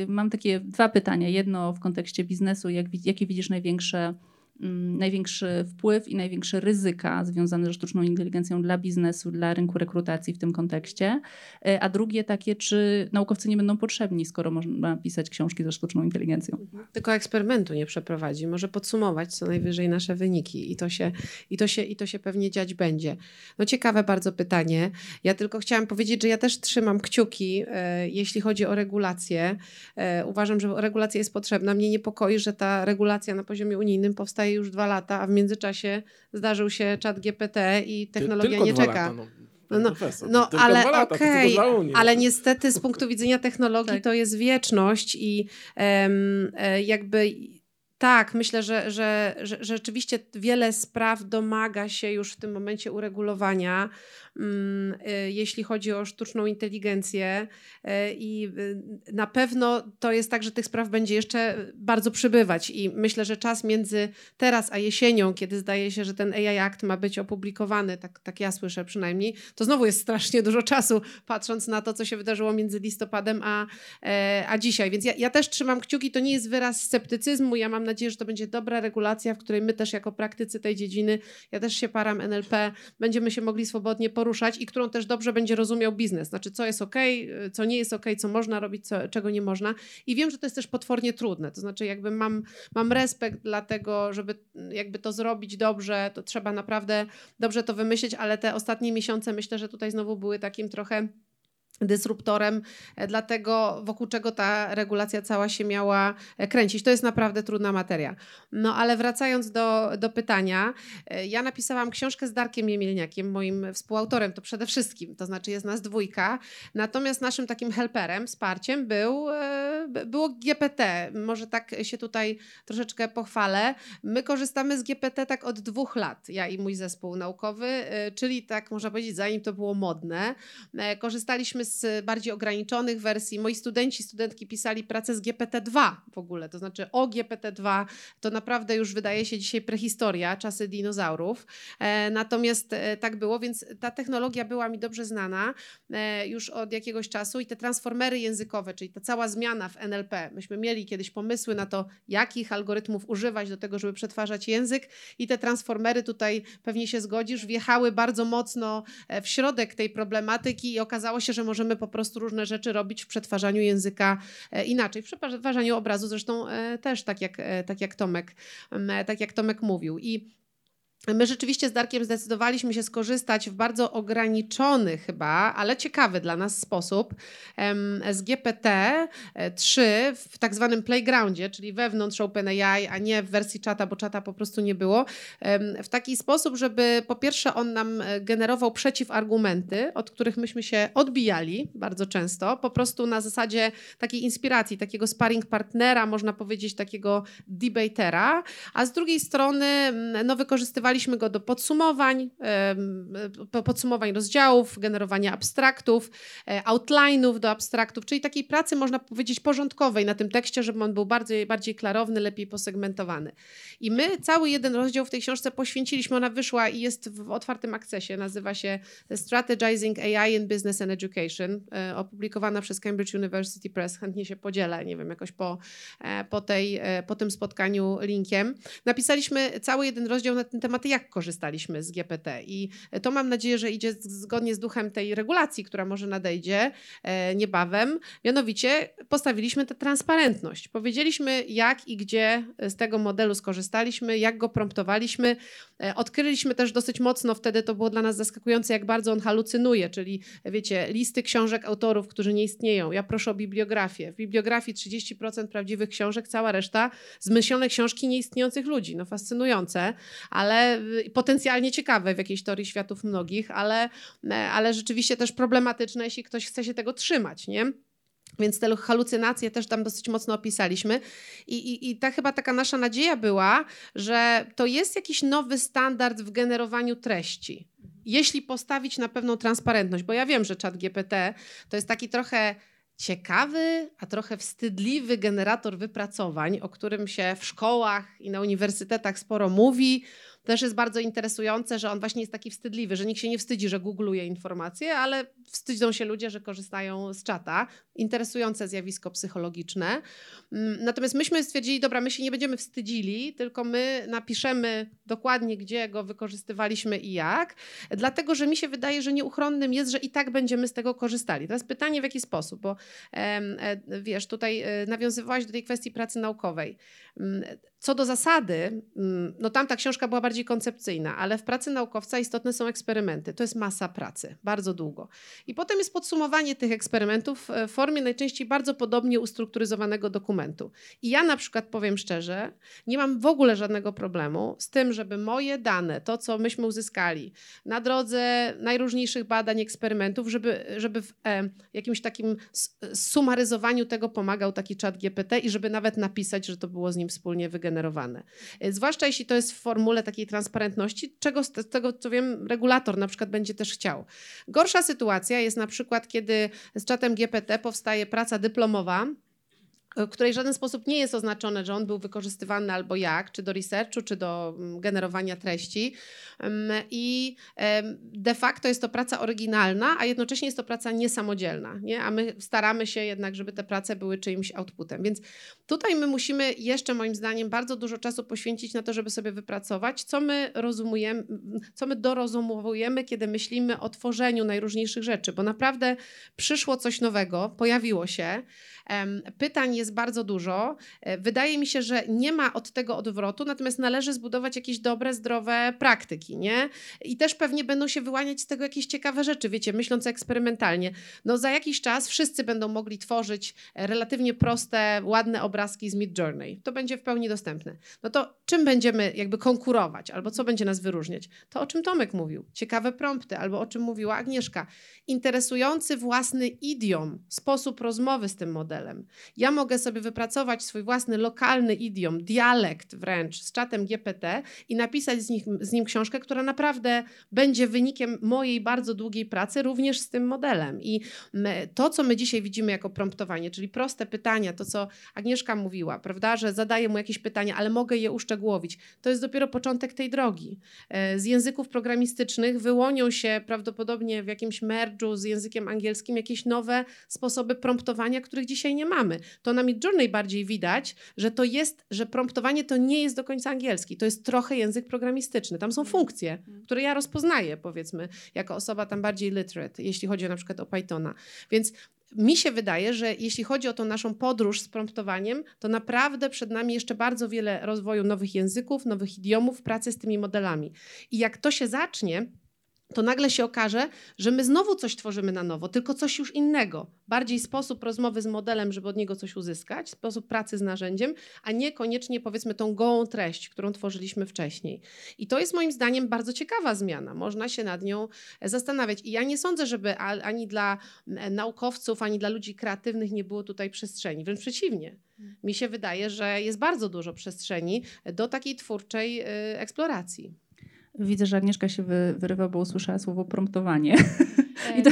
mam takie dwa pytania. Jedno w kontekście biznesu, jak, jakie widzisz największe największy wpływ i największe ryzyka związane ze sztuczną inteligencją dla biznesu, dla rynku rekrutacji w tym kontekście, e, a drugie takie, czy naukowcy nie będą potrzebni, skoro można pisać książki ze sztuczną inteligencją. Mhm. Tylko eksperymentu nie przeprowadzi, może podsumować co najwyżej nasze wyniki i to się, i to się, i to się pewnie dziać będzie. No ciekawe bardzo pytanie. Ja tylko chciałam powiedzieć, że ja też trzymam kciuki, e, jeśli chodzi o regulację. E, uważam, że regulacja jest potrzebna. Mnie niepokoi, że ta regulacja na poziomie unijnym powstaje powstaje już dwa lata, a w międzyczasie zdarzył się czat GPT i technologia nie czeka. Lata, no. No, no, no ale okej, okay, ale niestety z punktu widzenia technologii tak. to jest wieczność i um, jakby tak, myślę, że, że, że, rzeczywiście wiele spraw domaga się już w tym momencie uregulowania. Mm, y, jeśli chodzi o sztuczną inteligencję. Y, I y, na pewno to jest tak, że tych spraw będzie jeszcze bardzo przybywać. I myślę, że czas między teraz a jesienią, kiedy zdaje się, że ten AI Act ma być opublikowany, tak, tak ja słyszę przynajmniej, to znowu jest strasznie dużo czasu, patrząc na to, co się wydarzyło między listopadem a, e, a dzisiaj. Więc ja, ja też trzymam kciuki. To nie jest wyraz sceptycyzmu. Ja mam nadzieję, że to będzie dobra regulacja, w której my też jako praktycy tej dziedziny, ja też się param NLP, będziemy się mogli swobodnie poruszać poruszać i którą też dobrze będzie rozumiał biznes. Znaczy, co jest ok, co nie jest ok, co można robić, co, czego nie można. I wiem, że to jest też potwornie trudne. To znaczy, jakby mam, mam respekt dla tego, żeby jakby to zrobić dobrze, to trzeba naprawdę dobrze to wymyślić, ale te ostatnie miesiące myślę, że tutaj znowu były takim trochę dysruptorem, e, dlatego wokół czego ta regulacja cała się miała e, kręcić. To jest naprawdę trudna materia. No ale wracając do, do pytania, e, ja napisałam książkę z Darkiem Jemielniakiem, moim współautorem, to przede wszystkim, to znaczy jest nas dwójka, natomiast naszym takim helperem, wsparciem był, było GPT. Może tak się tutaj troszeczkę pochwalę. My korzystamy z GPT tak od dwóch lat, ja i mój zespół naukowy, czyli tak można powiedzieć, zanim to było modne. Korzystaliśmy z bardziej ograniczonych wersji. Moi studenci, studentki pisali pracę z GPT-2 w ogóle, to znaczy o GPT-2 to naprawdę już wydaje się dzisiaj prehistoria, czasy dinozaurów. E, natomiast e, tak było, więc ta technologia była mi dobrze znana e, już od jakiegoś czasu i te transformery językowe, czyli ta cała zmiana w NLP. Myśmy mieli kiedyś pomysły na to, jakich algorytmów używać do tego, żeby przetwarzać język i te transformery tutaj pewnie się zgodzisz, wjechały bardzo mocno w środek tej problematyki i okazało się, że możemy po prostu różne rzeczy robić w przetwarzaniu języka e, inaczej, w przetwarzaniu obrazu zresztą e, też tak jak, e, tak jak Tomek, tak jak Tomek mówił. I My rzeczywiście z Darkiem zdecydowaliśmy się skorzystać w bardzo ograniczony chyba, ale ciekawy dla nas sposób z GPT-3 w tak zwanym playgroundzie, czyli wewnątrz OpenAI, a nie w wersji czata, bo czata po prostu nie było, w taki sposób, żeby po pierwsze on nam e, generował przeciwargumenty, od których myśmy się odbijali bardzo często, po prostu na zasadzie takiej inspiracji, takiego sparring partnera, można powiedzieć takiego debatera, a z drugiej strony no, wykorzystywaliśmy Używaliśmy go do podsumowań, podsumowań rozdziałów, generowania abstraktów, e, outline'ów do abstraktów, czyli takiej pracy, można powiedzieć, porządkowej na tym tekście, żeby on był bardziej, bardziej klarowny, lepiej posegmentowany. I my cały jeden rozdział w tej książce poświęciliśmy, ona wyszła i jest w otwartym akcesie, nazywa się Strategizing AI in Business and Education, e, opublikowana przez Cambridge University Press, chętnie się podzielę, nie wiem, jakoś po, e, po, tej, po tym spotkaniu linkiem. Napisaliśmy cały jeden rozdział na ten temat, jak korzystaliśmy z GPT. I to mam nadzieję, że idzie zgodnie z duchem tej regulacji, która może nadejdzie e, niebawem. Mianowicie postawiliśmy tę transparentność. Powiedzieliśmy, jak i gdzie z tego modelu skorzystaliśmy, jak go promptowaliśmy. E, odkryliśmy też dosyć mocno, wtedy to było dla nas zaskakujące, jak bardzo on halucynuje, czyli wiecie, listy książek autorów, którzy nie istnieją. Ja proszę o bibliografię. W bibliografii 30% prawdziwych książek, cała reszta zmyślone książki nieistniejących ludzi. No fascynujące, ale potencjalnie ciekawe w jakiejś teorii światów mnogich, ale, ale rzeczywiście też problematyczne, jeśli ktoś chce się tego trzymać, nie? Więc te halucynacje też tam dosyć mocno opisaliśmy. I, i, I ta chyba taka nasza nadzieja była, że to jest jakiś nowy standard w generowaniu treści. Jeśli postawić na pewną transparentność, bo ja wiem, że czat GPT to jest taki trochę ciekawy, a trochę wstydliwy generator wypracowań, o którym się w szkołach i na uniwersytetach sporo mówi też jest bardzo interesujące, że on właśnie jest taki wstydliwy, że nikt się nie wstydzi, że googluje informacje, ale wstydzą się ludzie, że korzystają z czata. Interesujące zjawisko psychologiczne. Mm, natomiast myśmy stwierdzili, dobra, my się nie będziemy wstydzili, tylko my napiszemy dokładnie, gdzie go wykorzystywaliśmy i jak, dlatego, że mi się wydaje, że nieuchronnym jest, że i tak będziemy z tego korzystali. Teraz pytanie, w jaki sposób, bo e, wiesz, tutaj e, nawiązywałaś do tej kwestii pracy naukowej. Co do zasady, mm, no tam ta książka była bardziej koncepcyjna, ale w pracy naukowca istotne są eksperymenty. To jest masa pracy, bardzo długo. I potem jest podsumowanie tych eksperymentów w formie najczęściej bardzo podobnie ustrukturyzowanego dokumentu. I ja na przykład powiem szczerze, nie mam w ogóle żadnego problemu z tym, żeby moje dane, to co myśmy uzyskali na drodze najróżniejszych badań, eksperymentów, żeby, żeby w e, jakimś takim sumaryzowaniu tego pomagał taki czat GPT i żeby nawet napisać, że to było z nim wspólnie wygenerowane. E, zwłaszcza jeśli to jest w formule takiej transparentności, czego z tego co wiem regulator na przykład będzie też chciał. Gorsza sytuacja jest na przykład, kiedy z czatem GPT powstaje praca dyplomowa, w której w żaden sposób nie jest oznaczone, że on był wykorzystywany albo jak, czy do researchu, czy do mm, generowania treści. I de facto jest to praca oryginalna, a jednocześnie jest to praca niesamodzielna. Nie? A my staramy się jednak, żeby te prace były czyimś outputem. Więc tutaj my musimy jeszcze moim zdaniem bardzo dużo czasu poświęcić na to, żeby sobie wypracować, co my rozumujemy, co my dorozumowujemy, kiedy myślimy o tworzeniu najróżniejszych rzeczy, bo naprawdę przyszło coś nowego, pojawiło się Pytań jest bardzo dużo. E, wydaje mi się, że nie ma od tego odwrotu, natomiast należy zbudować jakieś dobre, zdrowe praktyki, nie? I też pewnie będą się wyłaniać z tego jakieś ciekawe rzeczy, wiecie, myśląc eksperymentalnie. No za jakiś czas wszyscy będą mogli tworzyć relatywnie proste, ładne obrazki z Mid Journey. To będzie w pełni dostępne. No to czym będziemy jakby konkurować, albo co będzie nas wyróżniać? To o czym Tomek mówił. Ciekawe prompty, albo o czym mówiła Agnieszka. Interesujący własny idiom, sposób rozmowy z tym modelem. Ja mogę sobie wypracować swój własny lokalny idiom, dialekt wręcz z czatem GPT i napisać z, nich, z nim książkę, która naprawdę będzie wynikiem mojej bardzo długiej pracy również z tym modelem. I my, to, co my dzisiaj widzimy jako promptowanie, czyli proste pytania, to co Agnieszka mówiła, prawda, że zadaję mu jakieś pytania, ale mogę je uszczegółowić, to jest dopiero początek tej drogi. E, z języków programistycznych wyłonią się prawdopodobnie w jakimś merge'u z językiem angielskim jakieś nowe sposoby promptowania, których dzisiaj nie mamy. To na Midjourney bardziej widać, że to jest, że promptowanie to nie jest do końca angielski, to jest trochę język programistyczny. Tam są funkcje, które ja rozpoznaję, powiedzmy, jako osoba tam bardziej literate, jeśli chodzi na przykład o Pythona. Więc mi się wydaje, że jeśli chodzi o tą naszą podróż z promptowaniem, to naprawdę przed nami jeszcze bardzo wiele rozwoju nowych języków, nowych idiomów, pracy z tymi modelami. I jak to się zacznie, to nagle się okaże, że my znowu coś tworzymy na nowo, tylko coś już innego. Bardziej sposób rozmowy z modelem, żeby od niego coś uzyskać, sposób pracy z narzędziem, a nie koniecznie powiedzmy tą gołą treść, którą tworzyliśmy wcześniej. I to jest moim zdaniem bardzo ciekawa zmiana. Można się nad nią zastanawiać. I ja nie sądzę, żeby ani dla naukowców, ani dla ludzi kreatywnych nie było tutaj przestrzeni. Wręcz przeciwnie. Mi się wydaje, że jest bardzo dużo przestrzeni do takiej twórczej y, eksploracji. Widzę, że Agnieszka się wy, wyrywa, bo usłyszała słowo promptowanie. E, to...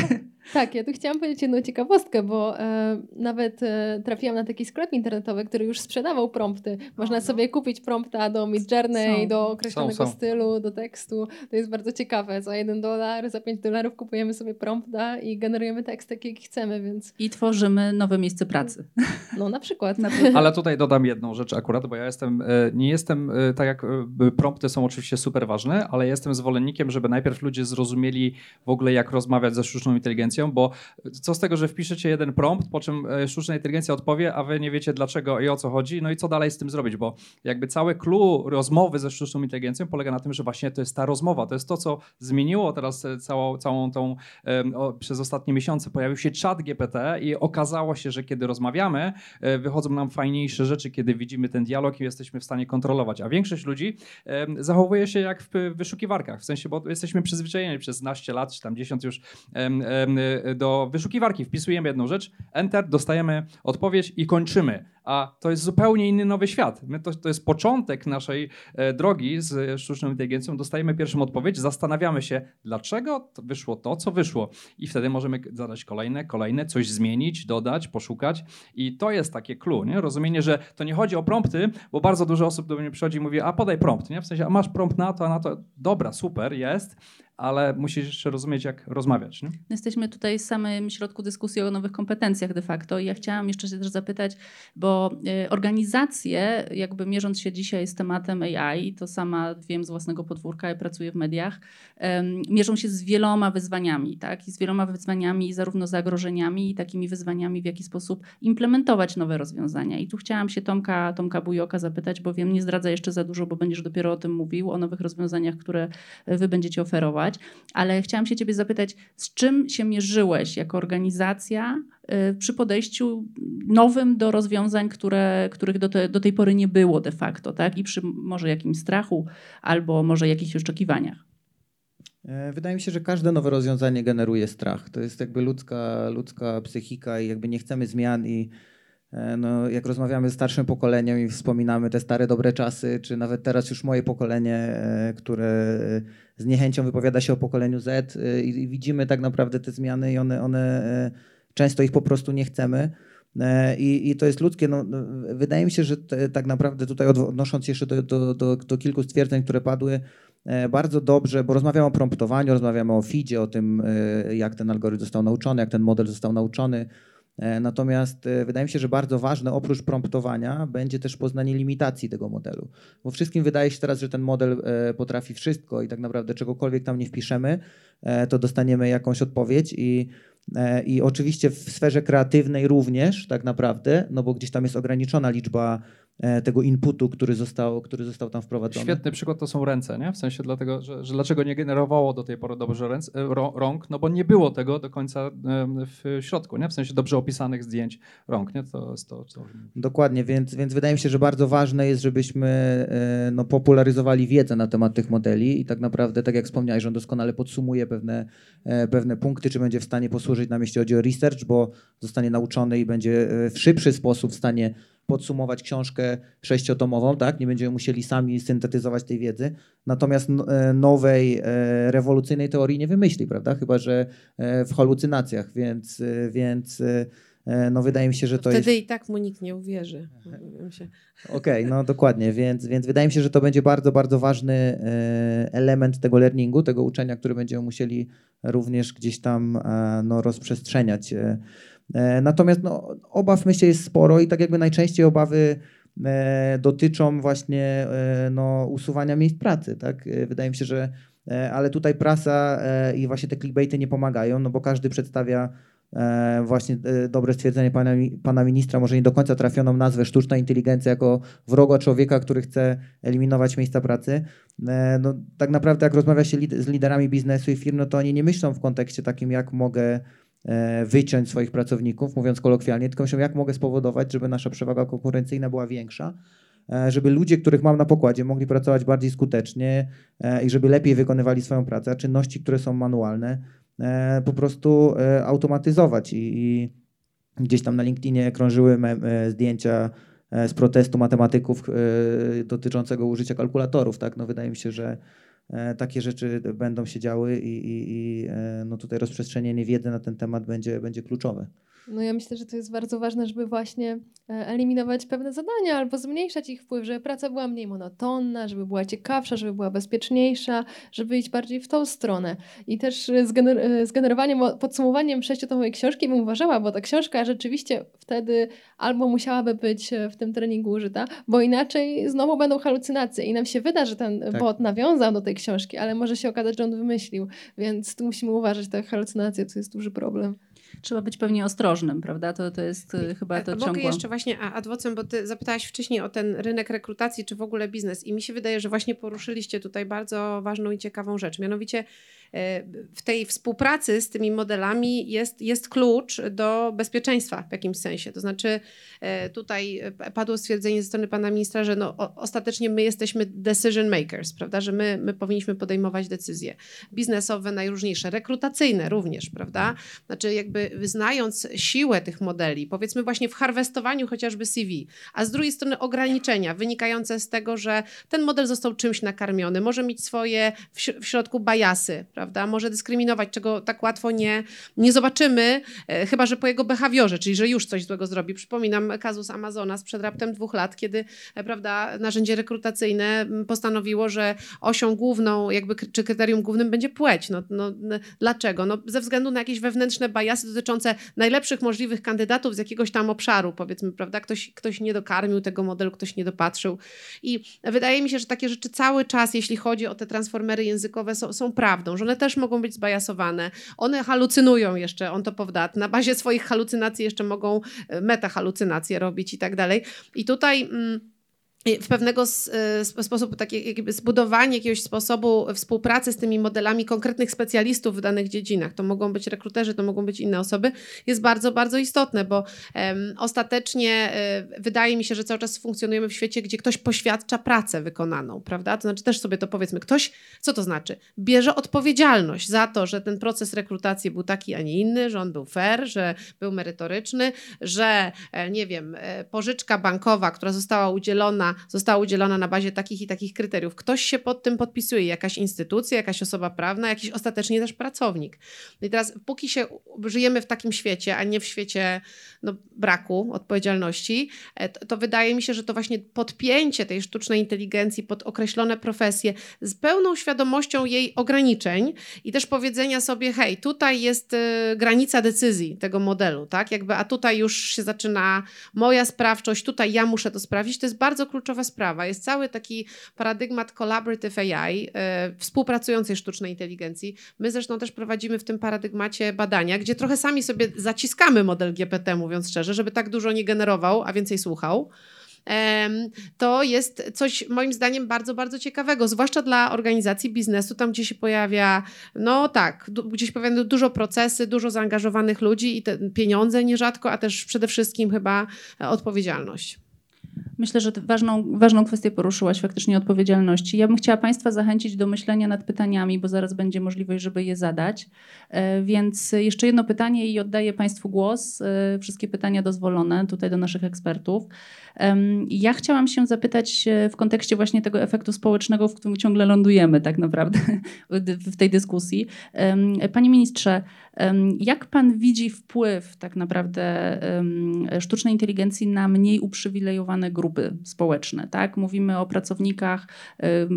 Tak, ja tu chciałam powiedzieć jedną ciekawostkę, bo e, nawet e, trafiłam na taki sklep internetowy, który już sprzedawał prompty. Można no. sobie kupić prompta do Midjourney, do określonego są, są. stylu, do tekstu. To jest bardzo ciekawe. Za jeden dolar, za pięć dolarów kupujemy sobie prompta i generujemy tekst taki, jaki chcemy, więc... I tworzymy nowe miejsce pracy. No na przykład. Na Ale tutaj dodam jedną rzecz akurat, bo ja jestem, e, nie jestem, e, tak jak e, prompty są oczywiście super ważne, ale jestem zwolennikiem, żeby najpierw ludzie zrozumieli w ogóle jak rozmawiać ze sztuczną inteligencją, bo co z tego, że wpiszecie jeden prompt, po czym e, sztuczna inteligencja odpowie, a wy nie wiecie dlaczego i o co chodzi, no i co dalej z tym zrobić, bo jakby całe clue rozmowy ze sztuczną inteligencją polega na tym, że właśnie to jest ta rozmowa, to jest to, co zmieniło teraz e, całą, całą tą, przez ostatnie miesiące. Pojawił się chat GPT i okazało się, że kiedy rozmawiamy, e, wychodzą nam fajniejsze rzeczy, kiedy widzimy ten dialog i jesteśmy w stanie kontrolować, a większość ludzi zachowuje się jak w wyszukiwarkach, w sensie, bo jesteśmy przyzwyczajeni przez naście lat, czy tam 10 już do wyszukiwarki, wpisujemy jedną rzecz, enter, dostajemy odpowiedź i kończymy. A to jest zupełnie inny nowy świat. My to, to jest początek naszej e, drogi z sztuczną inteligencją. Dostajemy pierwszą odpowiedź, zastanawiamy się, dlaczego wyszło to, co wyszło. I wtedy możemy zadać kolejne, kolejne, coś zmienić, dodać, poszukać. I to jest takie clue, nie? Rozumienie, że to nie chodzi o prompty, bo bardzo dużo osób do mnie przychodzi i mówi, a podaj prompt, nie? W sensie, a masz prompt na to, a na to, dobra, super, jest, ale musisz jeszcze rozumieć, jak rozmawiać. Nie? Jesteśmy tutaj w samym środku dyskusji o nowych kompetencjach de facto i ja chciałam jeszcze się też zapytać, bo e, organizacje, jakby mierząc się dzisiaj z tematem AI, to sama wiem z własnego podwórka i pracuję w mediach, mierzą się z wieloma wyzwaniami, tak? I z wieloma wyzwaniami, zarówno zagrożeniami i takimi wyzwaniami, w jaki sposób implementować nowe rozwiązania. I tu chciałam się Tomka, Tomka Bujoka zapytać, bo wiem, nie zdradza jeszcze za dużo, bo będziesz dopiero o tym mówił, o nowych rozwiązaniach, które wy będziecie oferować ale chciałam się ciebie zapytać, z czym się mierzyłeś jako organizacja y, przy podejściu nowym do rozwiązań, które, których do, te, do tej pory nie było de facto, tak? I przy może jakimś strachu albo może jakichś oczekiwaniach. E, wydaje mi się, że każde nowe rozwiązanie generuje strach. To jest jakby ludzka, ludzka psychika i jakby nie chcemy zmian i E, no, jak rozmawiamy z starszym pokoleniem i wspominamy te stare, dobre czasy, czy nawet teraz już moje pokolenie, e, które z niechęcią wypowiada się o pokoleniu Z e, i widzimy tak naprawdę te zmiany i one, one często ich po prostu nie chcemy. I, I, to jest ludzkie. No, wydaje mi się, że te, tak naprawdę tutaj odnosząc się jeszcze do, do, do, do, kilku stwierdzeń, które padły, bardzo dobrze, bo rozmawiamy o promptowaniu, rozmawiamy o feedzie, o tym, jak ten algorytm został nauczony, jak ten model został nauczony. E, natomiast e, wydaje mi się, że bardzo ważne oprócz promptowania będzie też poznanie limitacji tego modelu. Bo wszystkim wydaje się teraz, że ten model e, potrafi wszystko i tak naprawdę czegokolwiek tam nie wpiszemy, to dostaniemy jakąś odpowiedź i I oczywiście w sferze kreatywnej również, tak naprawdę, no bo gdzieś tam jest ograniczona liczba E, tego inputu, który został, który został tam wprowadzony. Świetny przykład to są ręce, nie? W sensie dlatego, że, że dlaczego nie generowało do tej pory dobrze ręc, e, rąk, no bo nie było tego do końca w środku, nie? W sensie dobrze opisanych zdjęć rąk, nie? To jest to. Dokładnie, więc, więc wydaje mi się, że bardzo ważne jest, żebyśmy e, no, popularyzowali wiedzę na temat tych modeli i tak naprawdę, tak jak wspomniałeś, że on doskonale podsumuje pewne, pewne punkty, czy będzie w stanie posłużyć nam, jeśli chodzi o research, bo zostanie nauczony i będzie w szybszy sposób w stanie podsumować książkę sześciotomową, tak? Nie będziemy musieli sami syntetyzować tej wiedzy. Natomiast e, nowej, e, rewolucyjnej teorii nie wymyśli, prawda? Chyba, że e, w halucynacjach, więc, więc no wydaje mi się, że to Wtedy jest... Wtedy i tak mu nikt nie uwierzy. Okej, okay, no dokładnie, więc, więc wydaje mi się, że to będzie bardzo, bardzo ważny element tego learningu, tego uczenia, który będziemy musieli również gdzieś tam no, rozprzestrzeniać E, natomiast no, obaw myślę jest sporo i tak jakby najczęściej obawy e, dotyczą właśnie e, no, usuwania miejsc pracy. Tak? Wydaje mi się, że ale tutaj prasa i właśnie te clickbaity nie pomagają, no bo każdy przedstawia właśnie dobre stwierdzenie pana, pana ministra, może nie do końca trafioną nazwę sztuczna inteligencja jako wroga człowieka, który chce eliminować miejsca pracy. No, tak naprawdę jak rozmawia się z liderami biznesu i firm, no to oni nie myślą w kontekście takim, jak mogę E, wyciąć swoich pracowników, mówiąc kolokwialnie, tylko myślą, jak mogę spowodować, żeby nasza przewaga konkurencyjna była większa, e, żeby ludzie, których mam na pokładzie, mogli pracować bardziej skutecznie e, i żeby lepiej wykonywali swoją pracę, czynności, które są manualne, po prostu automatyzować. I, i gdzieś tam na LinkedInie krążyły zdjęcia z protestu matematyków dotyczącego użycia kalkulatorów. Tak? No, wydaje mi się, że E, takie rzeczy będą się działy i, i, i e, no tutaj rozprzestrzenienie wiedzy na ten temat będzie, będzie kluczowe. No ja myślę, że to jest bardzo ważne, żeby właśnie e, eliminować pewne zadania albo zmniejszać ich wpływ, żeby praca była mniej monotonna, żeby była ciekawsza, żeby była bezpieczniejsza, żeby iść bardziej w tą stronę. I też zgener e, zgenerowaniem, podsumowaniem sześciotomowej książki bym uważała, bo ta książka rzeczywiście wtedy albo musiałaby być e, w tym treningu użyta, bo inaczej znowu będą halucynacje i nam się wyda, że ten tak. bot nawiązał do tej książki, ale może się okazać, że on wymyślił, więc tu musimy uważać, te halucynacje to jest duży problem trzeba być pewnie ostrożnym, prawda? To, to jest y, chyba to ciągło... Mogę jeszcze właśnie adwocem, bo ty zapytałaś wcześniej o ten rynek rekrutacji, czy w ogóle biznes i mi się wydaje, że właśnie poruszyliście tutaj bardzo ważną i ciekawą rzecz, mianowicie w tej współpracy z tymi modelami jest, jest klucz do bezpieczeństwa w jakimś sensie. To znaczy, e, tutaj padło stwierdzenie ze strony pana ministra, że no, ostatecznie my jesteśmy decision makers, prawda? Że my, my powinniśmy podejmować decyzje biznesowe, najróżniejsze, rekrutacyjne również, prawda? Znaczy, jakby znając siłę tych modeli, powiedzmy właśnie w harwestowaniu chociażby CV, a z drugiej strony ograniczenia wynikające z tego, że ten model został czymś nakarmiony, może mieć swoje w środku bajasy, prawda? Prawda? Może dyskryminować, czego tak łatwo nie, nie zobaczymy, e, chyba że po jego behawiorze, czyli że już coś złego zrobi. Przypominam kazus Amazona sprzed raptem dwóch lat, kiedy e, prawda, narzędzie rekrutacyjne postanowiło, że osią główną, jakby, czy kryterium głównym będzie płeć. No, no, dlaczego? No, ze względu na jakieś wewnętrzne bajasy dotyczące najlepszych możliwych kandydatów z jakiegoś tam obszaru, powiedzmy, prawda? Ktoś, ktoś nie dokarmił tego modelu, ktoś nie dopatrzył. I wydaje mi się, że takie rzeczy cały czas, jeśli chodzi o te transformery językowe, są, są prawdą, że one też mogą być zbajasowane. One halucynują jeszcze, on to powdat. Na bazie swoich halucynacji jeszcze mogą e, metahalucynacje robić i tak dalej. I tutaj... Mm, w pewnego e, sposobu, takie zbudowanie jakiegoś sposobu współpracy z tymi modelami konkretnych specjalistów w danych dziedzinach, to mogą być rekruterzy, to mogą być inne osoby, jest bardzo, bardzo istotne, bo um, ostatecznie um, wydaje mi się, że cały czas funkcjonujemy w świecie, gdzie ktoś poświadcza pracę wykonaną, prawda? To znaczy też sobie to powiedzmy, ktoś, co to znaczy? Bierze odpowiedzialność za to, że ten proces rekrutacji był taki, a nie inny, że on był fair, że był merytoryczny, że e, nie wiem, pożyczka bankowa, która została udzielona została udzielona na bazie takich i takich kryteriów. Ktoś się pod tym podpisuje, jakaś instytucja, jakaś osoba prawna, jakiś ostatecznie też pracownik. I teraz, póki się żyjemy w takim świecie, a nie w świecie no, braku odpowiedzialności, e, to, to wydaje mi się, że to właśnie podpięcie tej sztucznej inteligencji pod określone profesje z pełną świadomością jej ograniczeń i też powiedzenia sobie, hej, tutaj jest y, granica decyzji tego modelu, tak? Jakby, a tutaj już się zaczyna moja sprawczość, tutaj ja muszę to sprawdzić, to jest bardzo kluczowa sprawa. Jest cały taki paradygmat collaborative AI, e, współpracującej sztucznej inteligencji. My zresztą też prowadzimy w tym paradygmacie badania, gdzie trochę sami sobie zaciskamy model GPT, mówiąc szczerze, żeby tak dużo nie generował, a więcej słuchał to jest coś moim zdaniem bardzo, bardzo ciekawego, zwłaszcza dla organizacji biznesu, tam gdzie się pojawia, no tak, gdzieś pojawia dużo procesy, dużo zaangażowanych ludzi i pieniądze nierzadko, a też przede wszystkim chyba odpowiedzialność. Myślę, że ważną, ważną kwestię poruszyłaś faktycznie odpowiedzialności. Ja bym chciała Państwa zachęcić do myślenia nad pytaniami, bo zaraz będzie możliwość, żeby je zadać. E, więc jeszcze jedno pytanie i oddaję Państwu głos. E, wszystkie pytania dozwolone tutaj do naszych ekspertów. Ja chciałam się zapytać e, w kontekście właśnie tego efektu społecznego, w którym ciągle lądujemy tak naprawdę w tej dyskusji. Panie ministrze, jak pan widzi wpływ tak naprawdę sztucznej inteligencji na mniej uprzywilejowane grupy społeczne? Tak? Mówimy o pracownikach,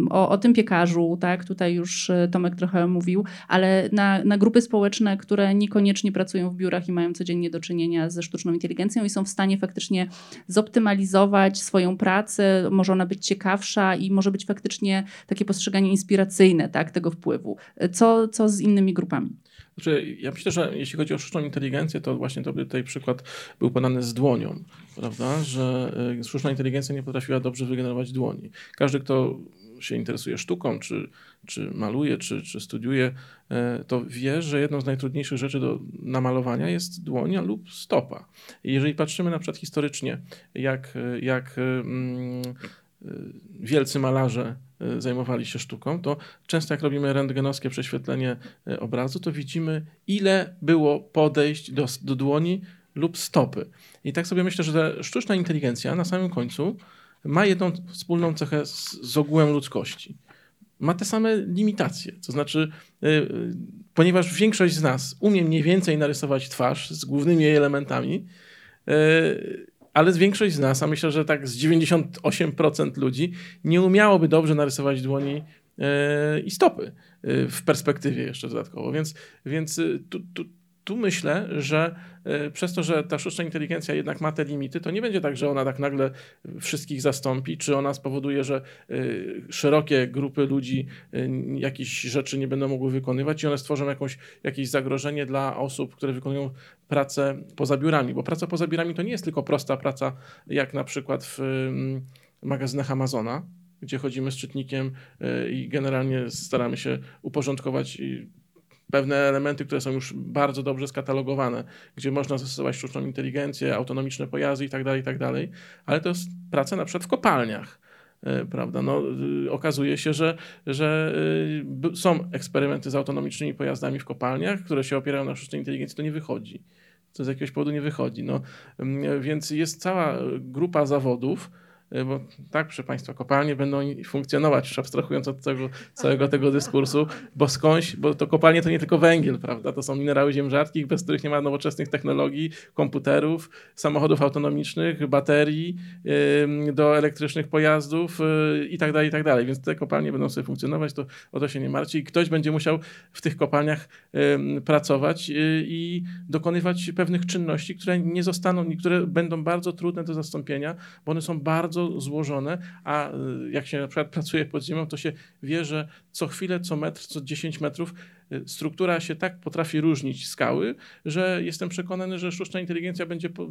o, o tym piekarzu, tak? tutaj już e, Tomek trochę mówił, ale na, na grupy społeczne, które niekoniecznie pracują w biurach i mają codziennie do czynienia ze sztuczną inteligencją i są w stanie faktycznie zoptymalizować swoją pracę, może ona być ciekawsza i może być faktycznie takie postrzeganie inspiracyjne tak, tego wpływu. Co, co z innymi grupami? Znaczy, ja myślę, że jeśli chodzi o sztuczną inteligencję, to właśnie to tutaj przykład był podany z dłonią, prawda? Że y, sztuczna inteligencja nie potrafiła dobrze wygenerować dłoni. Każdy, kto się interesuje sztuką, czy, czy maluje, czy, czy studiuje, y, to wie, że jedną z najtrudniejszych rzeczy do namalowania jest dłonia lub stopa. I jeżeli patrzymy na przykład historycznie, jak, jak mm, wielcy malarze e, zajmowali się sztuką, to często jak robimy rentgenowskie prześwietlenie e, obrazu, to widzimy ile było podejść do, do dłoni lub stopy. I tak sobie myślę, że sztuczna inteligencja na samym końcu ma jedną wspólną cechę z, z ogółem ludzkości. Ma te same limitacje, to znaczy, yy, ponieważ większość z nas umie mniej więcej narysować twarz z głównymi jej elementami, yy, ale większość z nas, a myślę, że tak z 98% ludzi, nie umiałoby dobrze narysować dłoni e, i stopy e, w perspektywie jeszcze dodatkowo. Więc, więc tu, tu, tu myślę, że e, przez to, że ta sztuczna inteligencja jednak ma te limity, to nie będzie tak, że ona tak nagle wszystkich zastąpi, czy ona spowoduje, że e, szerokie grupy ludzi e, jakichś rzeczy nie będą mogły wykonywać i one stworzą jakąś, jakieś zagrożenie dla osób, które wykonują pracę poza biurami. Bo praca poza biurami to nie jest tylko prosta praca, jak na przykład w magazynach Amazona, gdzie chodzimy z czytnikiem i generalnie staramy się uporządkować pewne elementy, które są już bardzo dobrze skatalogowane, gdzie można zastosować sztuczną inteligencję, autonomiczne pojazdy itd., tak itd., tak ale to jest praca na przykład w kopalniach. E, prawda? No, y, okazuje się, że, że y, są eksperymenty z autonomicznymi pojazdami w kopalniach, które się opierają na sztucznej inteligencji, to nie wychodzi. To z jakiegoś powodu nie wychodzi. No, mm, więc jest cała grupa zawodów, bo tak, proszę Państwa, kopalnie będą funkcjonować, już abstrahując od tego, całego tego dyskursu, bo skądś, bo to kopalnie to nie tylko węgiel, prawda, to są minerały ziem rzadkich, bez których nie ma nowoczesnych technologii, komputerów, samochodów autonomicznych, baterii, do elektrycznych pojazdów e, i tak dalej, i tak dalej, więc te kopalnie będą sobie funkcjonować, to o to się nie martwi. I ktoś będzie musiał w tych kopalniach pracować e, i dokonywać pewnych czynności, które nie zostaną, które będą bardzo trudne do zastąpienia, bo one są bardzo bardzo złożone, a y, jak się na przykład pracuje pod ziemią, to się wie, że co chwilę, co metr, co 10 metrów struktura się tak potrafi różnić skały, że jestem przekonany, że sztuczna inteligencja będzie po,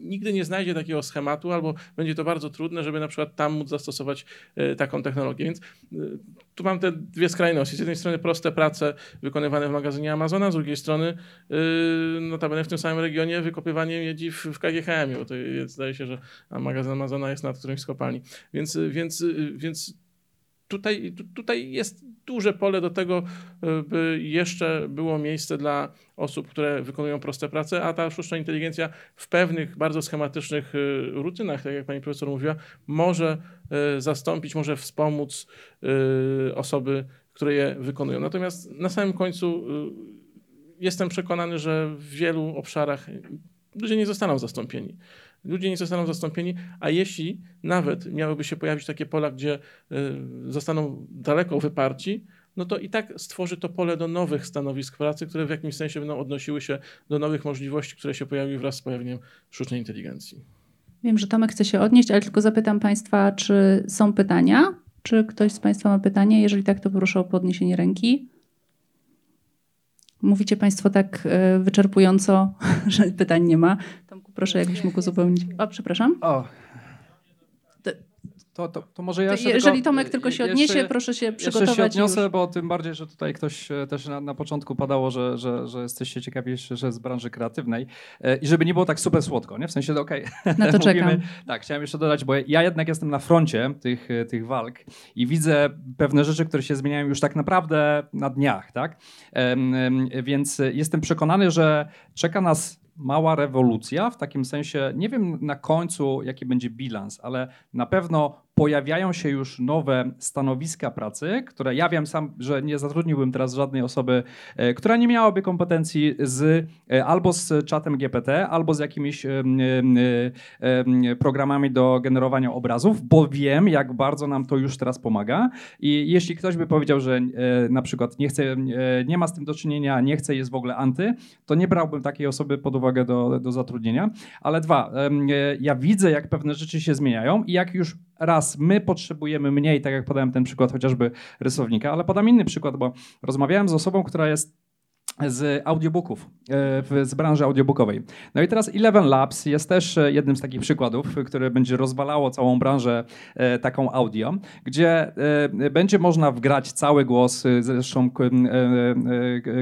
nigdy nie znajdzie takiego schematu, albo będzie to bardzo trudne, żeby na przykład tam móc zastosować y, taką technologię. Więc tu mam te dwie skrajności. Z jednej strony proste prace wykonywane w magazynie Amazona, z drugiej strony notabene w tym samym regionie wykopywanie miedzi w, w KGHM, bo to jest, zdaje się, że magazyn Amazona jest nad którymś z kopalni. Więc, więc, więc tutaj, tutaj jest duże pole do tego, by jeszcze było miejsce dla osób, które wykonują proste prace, a ta sztuczna inteligencja w pewnych bardzo schematycznych y, rutynach, tak jak pani profesor mówiła, może y, zastąpić, może wspomóc y, osoby, które je wykonują. Natomiast na samym końcu jestem przekonany, że w wielu obszarach ludzie nie zostaną zastąpieni ludzie nie zostaną zastąpieni, a jeśli nawet miałyby się pojawić takie pola, gdzie y, zostaną daleko wyparci, no to i tak stworzy to pole do nowych stanowisk pracy, które w jakimś sensie będą odnosiły się do nowych możliwości, które się pojawiły wraz z pojawieniem sztucznej inteligencji. Wiem, że Tomek chce się odnieść, ale tylko zapytam Państwa, czy są pytania? Czy ktoś z Państwa ma pytanie? Jeżeli tak, to proszę o podniesienie ręki. Mówicie Państwo tak e, wyczerpująco, że pytań nie ma. Tomku, proszę, jakbyś mógł uzupełnić. O, przepraszam. O. To, to, to może ja jeszcze Jeżeli tylko, Tomek tylko się jeszcze- odniesie, proszę się przygotować. Jeszcze się odniosę, już. bo tym bardziej, że tutaj ktoś e, też na, na początku padało, że, że, że jesteście ciekawi jeszcze, że z branży kreatywnej E, i żeby nie było tak super słodko, nie? W sensie, że okej, Na to czekam. tak, chciałem jeszcze dodać, bo ja jednak jestem na froncie tych, e, tych walk i widzę pewne rzeczy, które się zmieniają już tak naprawdę na dniach, tak? Więc jestem przekonany, że czeka nas mała rewolucja, w takim sensie, nie wiem na końcu jaki będzie bilans, ale na pewno pojawiają się już nowe stanowiska pracy, które ja wiem sam, że nie zatrudniłbym teraz żadnej osoby, e, która nie miałaby kompetencji z e, albo z czatem GPT, albo z jakimiś programami do generowania obrazów, bo wiem, jak bardzo nam to już teraz pomaga. I jeśli ktoś by powiedział, że e, na przykład nie chce, nie ma z tym do czynienia, nie chce, jest w ogóle anty, to nie brałbym takiej osoby pod uwagę do, do zatrudnienia. Ale dwa, ja widzę, jak pewne rzeczy się zmieniają i jak już raz my potrzebujemy mniej, tak jak podałem ten przykład chociażby rysownika, ale podam inny przykład, bo rozmawiałem z osobą, która jest z audiobooków, e, z branży audiobookowej. No i teraz Eleven Labs jest też e, jednym z takich przykładów, które będzie rozwalało całą branżę e, taką audio, gdzie będzie można wgrać cały głos, zresztą Ku-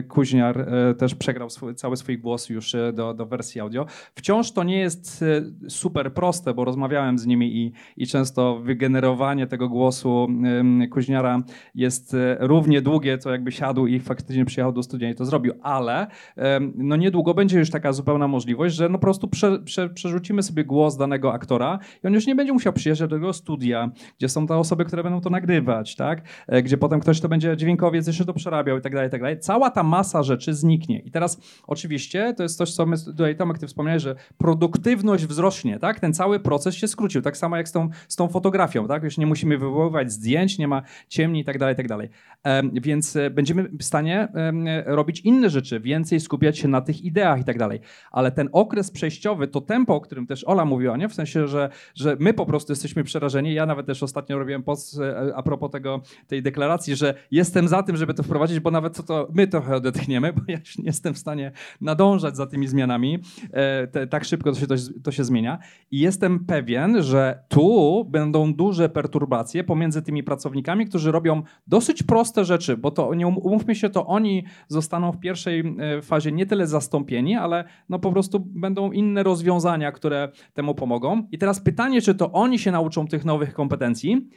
Kuźniar też przegrał swój, cały swój głos już do, do wersji audio. Wciąż to nie jest super proste, bo rozmawiałem z nimi i, i często wygenerowanie tego głosu Kuźniara jest równie długie, co jakby siadł i faktycznie przyjechał do studia i to zrobił, ale no niedługo będzie już taka zupełna możliwość, że no po prostu prze, prze, przerzucimy sobie głos danego aktora i on już nie będzie musiał przyjeżdżać do tego studia, gdzie są te osoby, które będą to nagrywać, tak? E, Gdzie potem ktoś to będzie dźwiękowiec jeszcze to przerabiał i tak dalej, i tak dalej. Cała ta masa rzeczy zniknie. I teraz oczywiście to jest coś, co my tutaj Tomek, ty wspomniałeś, że produktywność wzrośnie, tak? Ten cały proces się skrócił, tak samo jak z tą, z tą fotografią, tak? Już nie musimy wywoływać zdjęć, nie ma ciemni i tak dalej, i tak dalej. Więc e, będziemy w stanie robić inne rzeczy, więcej skupiać się na tych ideach i tak dalej. Ale ten okres przejściowy, to tempo, o którym też Ola mówiła, nie? W sensie, że, że my po prostu jesteśmy przerażeni. Ja nawet też ostatnio robiłem post e, a propos tego, tej deklaracji, że jestem za tym, żeby to wprowadzić, bo nawet to, to my trochę odetchniemy, bo ja już nie jestem w stanie nadążać za tymi zmianami. E, te, tak szybko to się, to, to się zmienia. I jestem pewien, że tu będą duże perturbacje pomiędzy tymi pracownikami, którzy robią dosyć proste rzeczy, bo to nie um- umówmy się, to oni zostaną w pierwszej e, fazie nie tyle zastąpieni, ale no po prostu będą inne rozwiązania, które temu pomogą. I teraz pytanie, czy to oni się nauczą tych nowych kompetencji,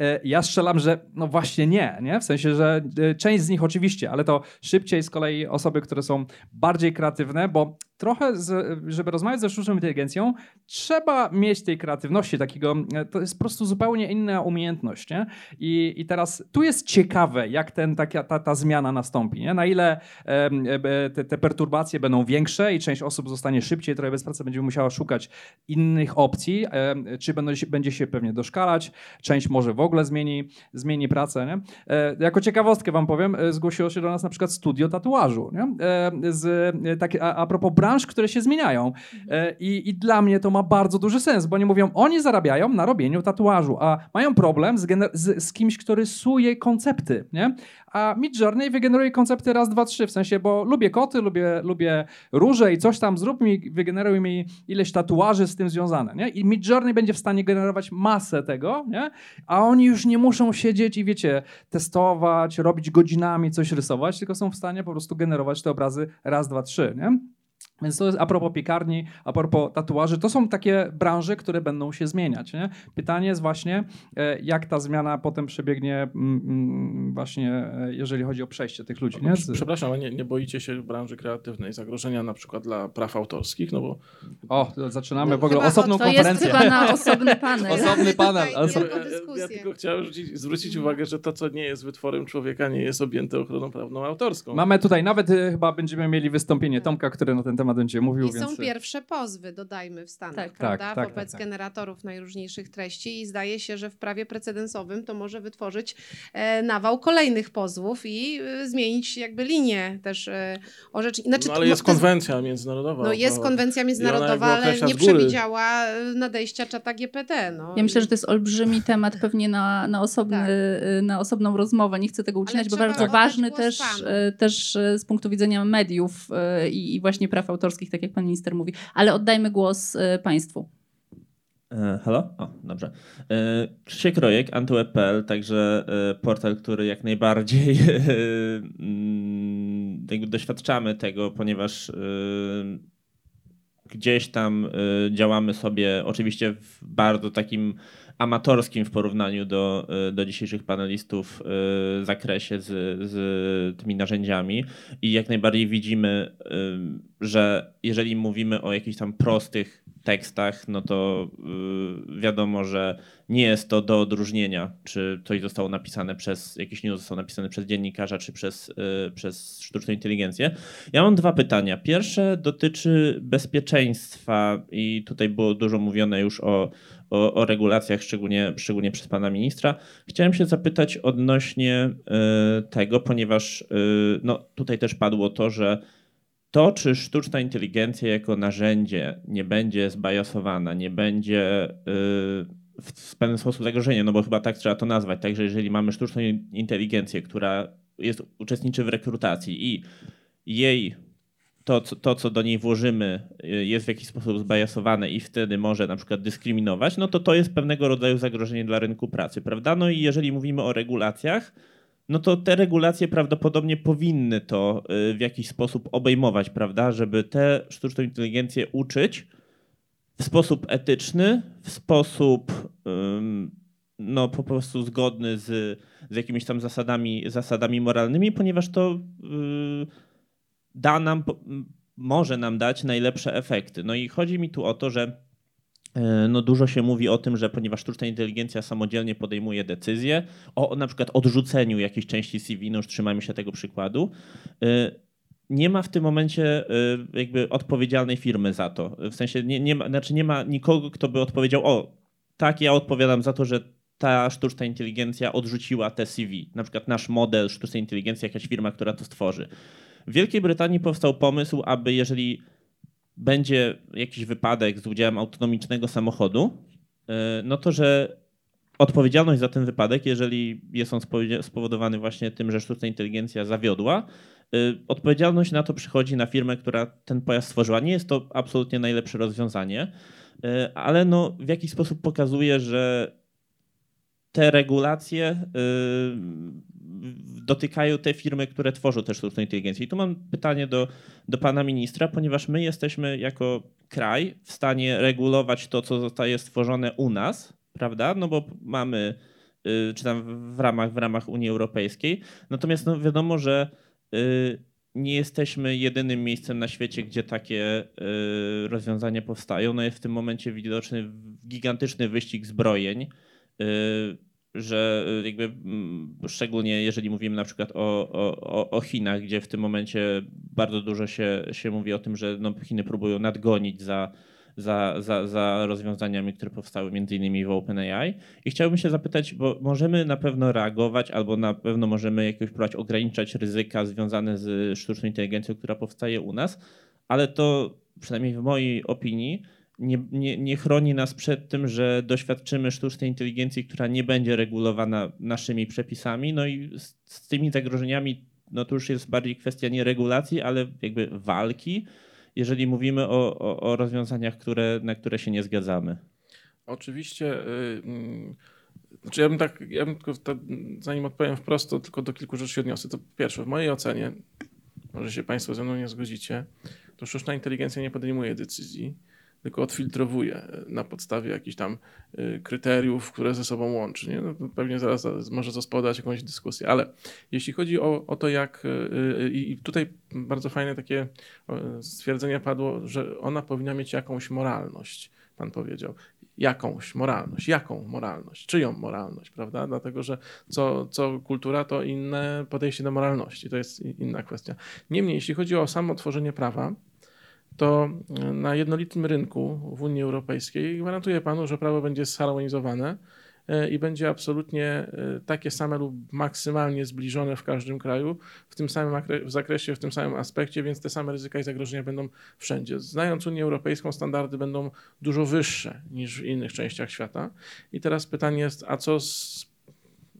E, Ja strzelam, że no właśnie nie, nie? W sensie, że e, część z nich oczywiście, ale to szybciej z kolei osoby, które są bardziej kreatywne, bo trochę, z, żeby rozmawiać ze sztuczną inteligencją, trzeba mieć tej kreatywności, takiego, e, to jest po prostu zupełnie inna umiejętność, nie? I, i teraz tu jest ciekawe, jak ten, taka, ta, ta zmiana nastąpi, nie? Na ile e, te, te perturbacje będą większe i część osób zostanie szybciej, trochę bez pracy będzie musiała szukać innych opcji, em, czy będą, się- będzie się pewnie doszkalać, część może w ogóle zmieni, zmieni pracę. Nie? E, jako ciekawostkę wam powiem, e, zgłosiło się do nas na przykład studio tatuażu. Nie? E, z, e, tak, a, a propos branż, które się zmieniają. E, i, I dla mnie to ma bardzo duży sens, bo oni mówią, oni zarabiają na robieniu tatuażu, a mają problem z, z, z kimś, kto rysuje koncepty. Nie? A Midjourney wygeneruje koncepty raz, dwa, trzy, w sensie, bo lubię koty, lubię, lubię róże i coś tam, zrób mi, wygeneruj mi ileś tatuaży z tym związane, nie? I Midjourney będzie w stanie generować masę tego, nie? A oni już nie muszą siedzieć i wiecie, testować, robić godzinami coś rysować, tylko są w stanie po prostu generować te obrazy raz, dwa, trzy, nie? Więc to jest a propos piekarni, a propos tatuaży, to są takie branże, które będą się zmieniać. Nie? Pytanie jest właśnie, e, jak ta zmiana potem przebiegnie mm, mm, właśnie, e, jeżeli chodzi o przejście tych ludzi. Nie? Z- Przepraszam, ale nie, nie boicie się branży kreatywnej zagrożenia na przykład dla praw autorskich? No bo O, to zaczynamy No, w ogóle chyba osobną To jest konferencję. chyba na osobny panel. Osobny panel, Ja- ja tylko chciałem rzucić, zwrócić uwagę, że to, co nie jest wytworem człowieka, nie jest objęte ochroną prawną autorską. Mamy tutaj, nawet e, chyba będziemy mieli wystąpienie Tomka, który na ten temat temat będzie mówił. I więc... są pierwsze pozwy, dodajmy w Stanach, Tak. prawda? Tak, tak, wobec tak, tak. generatorów najróżniejszych treści i zdaje się, że w prawie precedensowym to może wytworzyć e, nawał kolejnych pozwów i e, zmienić jakby linię też e, orzeczeń. Znaczy, No, to- ale jest konwencja międzynarodowa. No jest konwencja międzynarodowa, ale nie przewidziała e, nadejścia czata GPT. No. Ja myślę, że to jest olbrzymi temat pewnie na, na, osobny, Tak. na osobną rozmowę. Nie chcę tego ucinać, bo bardzo ważny też, e, też e, z punktu widzenia mediów e, i, i właśnie praw autorskich, tak jak pan minister mówi. Ale oddajmy głos e, państwu. E, Halo? O, dobrze. E, Krzysiek Rojek, antyweb.pl, także e, portal, który jak najbardziej mm, doświadczamy tego, ponieważ gdzieś tam działamy sobie oczywiście w bardzo takim amatorskim w porównaniu do, e, do dzisiejszych panelistów e, zakresie z, z tymi narzędziami i jak najbardziej widzimy, e, że jeżeli mówimy o jakichś tam prostych tekstach, no to y, wiadomo, że nie jest to do odróżnienia, czy coś zostało napisane przez, jakiś news został napisany przez dziennikarza, czy przez, y, przez sztuczną inteligencję. Ja mam dwa pytania. Pierwsze dotyczy bezpieczeństwa i tutaj było dużo mówione już o, o, o regulacjach, szczególnie, szczególnie przez pana ministra. Chciałem się zapytać odnośnie y, tego, ponieważ y, no, tutaj też padło to, że to, czy sztuczna inteligencja jako narzędzie nie będzie zbajasowana, nie będzie y, w pewien sposób zagrożeniem, no bo chyba tak trzeba to nazwać. Także jeżeli mamy sztuczną inteligencję, która jest, uczestniczy w rekrutacji i jej to, to, co do niej włożymy, y, jest w jakiś sposób zbajasowane i wtedy może na przykład dyskryminować, no to to jest pewnego rodzaju zagrożenie dla rynku pracy, prawda? No i jeżeli mówimy o regulacjach, no to te regulacje prawdopodobnie powinny to y, w jakiś sposób obejmować, prawda? Żeby tę sztuczną inteligencję uczyć w sposób etyczny, w sposób no po prostu zgodny z, z jakimiś tam zasadami, zasadami moralnymi, ponieważ to y, da nam, może nam dać najlepsze efekty. No i chodzi mi tu o to, że e, no dużo się mówi o tym, że ponieważ sztuczna inteligencja samodzielnie podejmuje decyzje o na przykład odrzuceniu jakiejś części CV, no już trzymajmy się tego przykładu, e, nie ma w tym momencie e, jakby odpowiedzialnej firmy za to. W sensie nie, nie, ma, znaczy nie ma nikogo, kto by odpowiedział, o tak, ja odpowiadam za to, że ta sztuczna inteligencja odrzuciła te CV. Na przykład nasz model sztucznej inteligencji, jakaś firma, która to stworzy. W Wielkiej Brytanii powstał pomysł, aby jeżeli będzie jakiś wypadek z udziałem autonomicznego samochodu, e, no to że odpowiedzialność za ten wypadek, jeżeli jest on spowodowany właśnie tym, że sztuczna inteligencja zawiodła, e, odpowiedzialność na to przychodzi na firmę, która ten pojazd stworzyła. Nie jest to absolutnie najlepsze rozwiązanie, e, ale no w jakiś sposób pokazuje, że te regulacje dotykają te firmy, które tworzą tę sztuczną inteligencję. I tu mam pytanie do, do pana ministra, ponieważ my jesteśmy jako kraj w stanie regulować to, co zostaje stworzone u nas, prawda? No bo mamy, y, czy tam w ramach, w ramach Unii Europejskiej. Natomiast no wiadomo, że y, nie jesteśmy jedynym miejscem na świecie, gdzie takie y, rozwiązania powstają. No jest w tym momencie widoczny gigantyczny wyścig zbrojeń, że y, jakby mm, szczególnie jeżeli mówimy na przykład o, o, o- Chinach, gdzie w tym momencie bardzo dużo się, się mówi o tym, że no Chiny próbują nadgonić za, za, za, za rozwiązaniami, które powstały między innymi w OpenAI. I chciałbym się zapytać, bo możemy na pewno reagować albo na pewno możemy jakoś próbować ograniczać ryzyka związane z sztuczną inteligencją, która powstaje u nas, ale to przynajmniej w mojej opinii nie, nie, nie chroni nas przed tym, że doświadczymy sztucznej inteligencji, która nie będzie regulowana naszymi przepisami. No i z, z tymi zagrożeniami, no to już jest bardziej kwestia nie regulacji, ale jakby walki, jeżeli mówimy o, o, o rozwiązaniach, które, na które się nie zgadzamy. Oczywiście. y, mm, Znaczy ja bym tak, ja bym tylko, zanim odpowiem wprost, to tylko do kilku rzeczy się odniosę. To pierwsze, w mojej ocenie, może się Państwo ze mną nie zgodzicie, to sztuczna inteligencja nie podejmuje decyzji, tylko odfiltrowuje y, na podstawie jakichś tam y, kryteriów, które ze sobą łączy. Nie? No, pewnie zaraz, może to spodać jakąś dyskusję, ale jeśli chodzi o, o to, jak. y, I tutaj bardzo fajne takie stwierdzenie padło, że ona powinna mieć jakąś moralność, pan powiedział jakąś moralność. Jaką moralność? Czyją moralność, prawda? Dlatego, że co, co kultura, to inne podejście do moralności. To jest inna kwestia. Niemniej, jeśli chodzi o samo tworzenie prawa, to na jednolitym rynku w Unii Europejskiej gwarantuję panu, że prawo będzie zharmonizowane E, i będzie absolutnie e, takie same lub maksymalnie zbliżone w każdym kraju, w tym samym w zakresie, w tym samym aspekcie, więc te same ryzyka i zagrożenia będą wszędzie. Znając Unię Europejską, standardy będą dużo wyższe niż w innych częściach świata. I teraz pytanie jest, a co z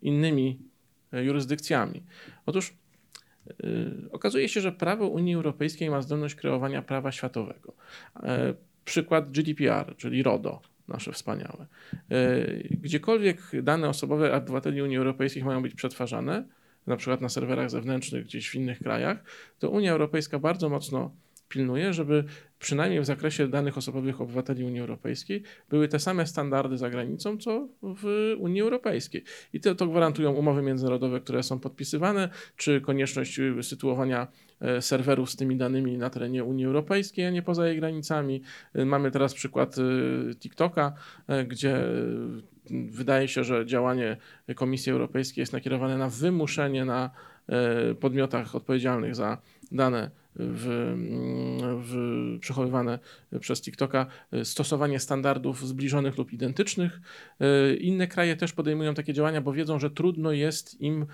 innymi e, jurysdykcjami? Otóż okazuje się, że prawo Unii Europejskiej ma zdolność kreowania prawa światowego. Przykład GDPR, czyli RODO nasze wspaniałe. E, gdziekolwiek dane osobowe obywateli Unii Europejskiej mają być przetwarzane, na przykład na serwerach zewnętrznych gdzieś w innych krajach, to Unia Europejska bardzo mocno pilnuje, żeby przynajmniej w zakresie danych osobowych obywateli Unii Europejskiej były te same standardy za granicą, co w Unii Europejskiej. I to, to gwarantują umowy międzynarodowe, które są podpisywane, czy konieczność sytuowania e, serwerów z tymi danymi na terenie Unii Europejskiej, a nie poza jej granicami. E, mamy teraz przykład e, TikToka, gdzie wydaje się, że działanie Komisji Europejskiej jest nakierowane na wymuszenie na podmiotach odpowiedzialnych za dane w, w, przechowywane przez TikToka, stosowanie standardów zbliżonych lub identycznych. Inne kraje też podejmują takie działania, bo wiedzą, że trudno jest im y,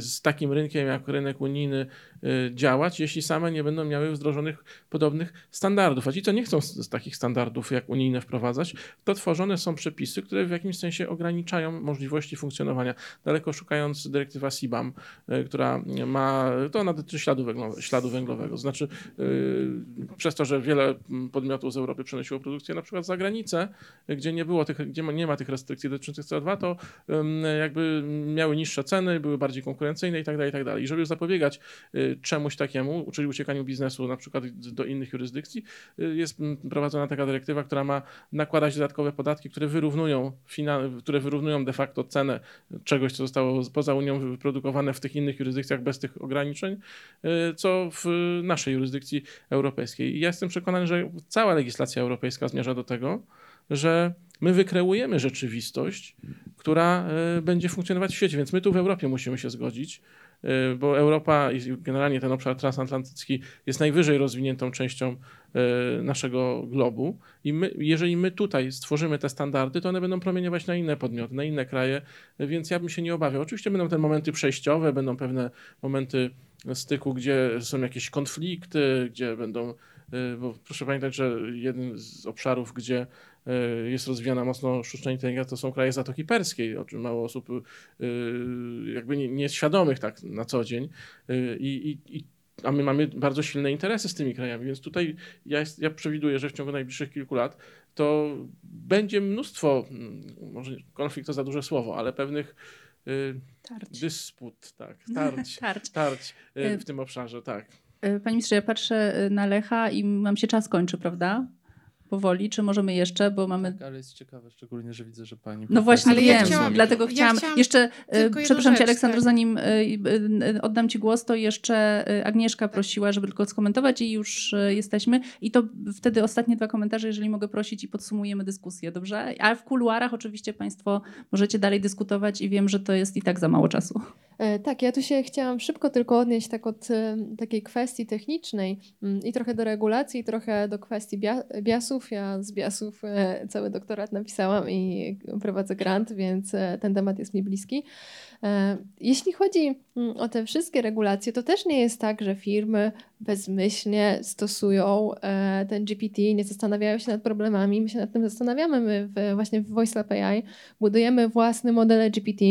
z takim rynkiem jak rynek unijny y, działać, jeśli same nie będą miały wdrożonych podobnych standardów. A ci, co nie chcą z, z takich standardów jak unijne wprowadzać, to tworzone są przepisy, które w jakimś sensie ograniczają możliwości funkcjonowania. Daleko szukając dyrektywa CBAM, y, która ma, to ona dotyczy śladu, węglowe, śladu węglowego, węglowego. Znaczy, yy, przez to, że wiele podmiotów z Europy przenosiło produkcję na przykład za granicę, gdzie nie było tych, gdzie nie ma tych restrykcji dotyczących CO2, to jakby miały niższe ceny, były bardziej konkurencyjne i tak dalej, i tak dalej. I żeby zapobiegać yy, czemuś takiemu, czyli uciekaniu biznesu na przykład do innych jurysdykcji, yy, jest prowadzona taka dyrektywa, która ma nakładać dodatkowe podatki, które wyrównują, które wyrównują de facto cenę czegoś, co zostało poza Unią wyprodukowane w tych innych jurysdykcjach bez tych ograniczeń, co w naszej jurysdykcji europejskiej. I ja jestem przekonany, że cała legislacja europejska zmierza do tego, że my wykreujemy rzeczywistość, która e, będzie funkcjonować w świecie, więc my tu w Europie musimy się zgodzić, e, bo Europa i generalnie ten obszar transatlantycki jest najwyżej rozwiniętą częścią naszego globu i my, jeżeli my tutaj stworzymy te standardy, to one będą promieniować na inne podmioty, na inne kraje, więc ja bym się nie obawiał. Oczywiście będą te momenty przejściowe, będą pewne momenty styku, gdzie są jakieś konflikty, gdzie będą, y, bo proszę pamiętać, że jeden z obszarów, gdzie y, jest rozwijana mocno sztuczna inteligencja, to są kraje Zatoki Perskiej, o czym mało osób jakby nie, nie świadomych tak na co dzień. I, i, a my mamy bardzo silne interesy z tymi krajami, więc tutaj ja, jest, ja przewiduję, że w ciągu najbliższych kilku lat to będzie mnóstwo, mm, może konflikt to za duże słowo, ale pewnych Tarć. Dysput, tak. Tarć, tarć. tarć y, w tym obszarze, tak. Y, Panie ministrze, ja patrzę y, na Lecha i nam się czas kończy, prawda? Powoli, czy możemy jeszcze, bo mamy... Tak, ale jest ciekawe, szczególnie, że widzę, że pani... No właśnie ale wiem, ja chciałam, dlatego chciałam... Ja chciałam jeszcze, e, przepraszam cię Aleksandro, tak. zanim e, e, oddam ci głos, to jeszcze Agnieszka prosiła, żeby tylko skomentować i już jesteśmy. I to wtedy ostatnie dwa komentarze, jeżeli mogę prosić i podsumujemy dyskusję, dobrze? A w kuluarach oczywiście państwo możecie dalej dyskutować i wiem, że to jest i tak za mało czasu. Tak, ja tu się chciałam szybko tylko odnieść tak od takiej kwestii technicznej mm, i trochę do regulacji, i trochę do kwestii biasów ja z biasów e, cały doktorat napisałam i prowadzę grant, więc e, ten temat jest mi bliski. E, jeśli chodzi mm, o te wszystkie regulacje, to też nie jest tak, że firmy bezmyślnie stosują ten GPT, nie zastanawiają się nad problemami. My się nad tym zastanawiamy. My właśnie w VoiceLab AI budujemy własne modele GPT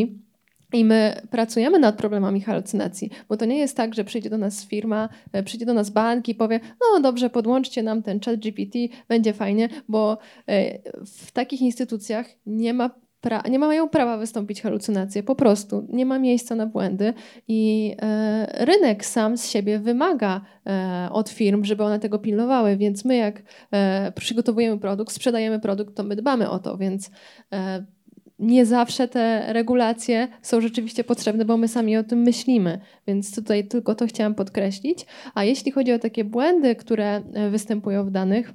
i my pracujemy nad problemami halucynacji, bo to nie jest tak, że przyjdzie do nas firma, e, przyjdzie do nas bank i powie, no dobrze, podłączcie nam ten chat GPT, będzie fajnie, bo e, w takich instytucjach nie ma pra- nie mają prawa wystąpić halucynacje, po prostu nie ma miejsca na błędy i e, rynek sam z siebie wymaga od firm, żeby one tego pilnowały, więc my jak przygotowujemy produkt, sprzedajemy produkt, to my dbamy o to, więc nie zawsze te regulacje są rzeczywiście potrzebne, bo my sami o tym myślimy. Więc tutaj tylko to chciałam podkreślić. A jeśli chodzi o takie błędy, które e, występują w danych,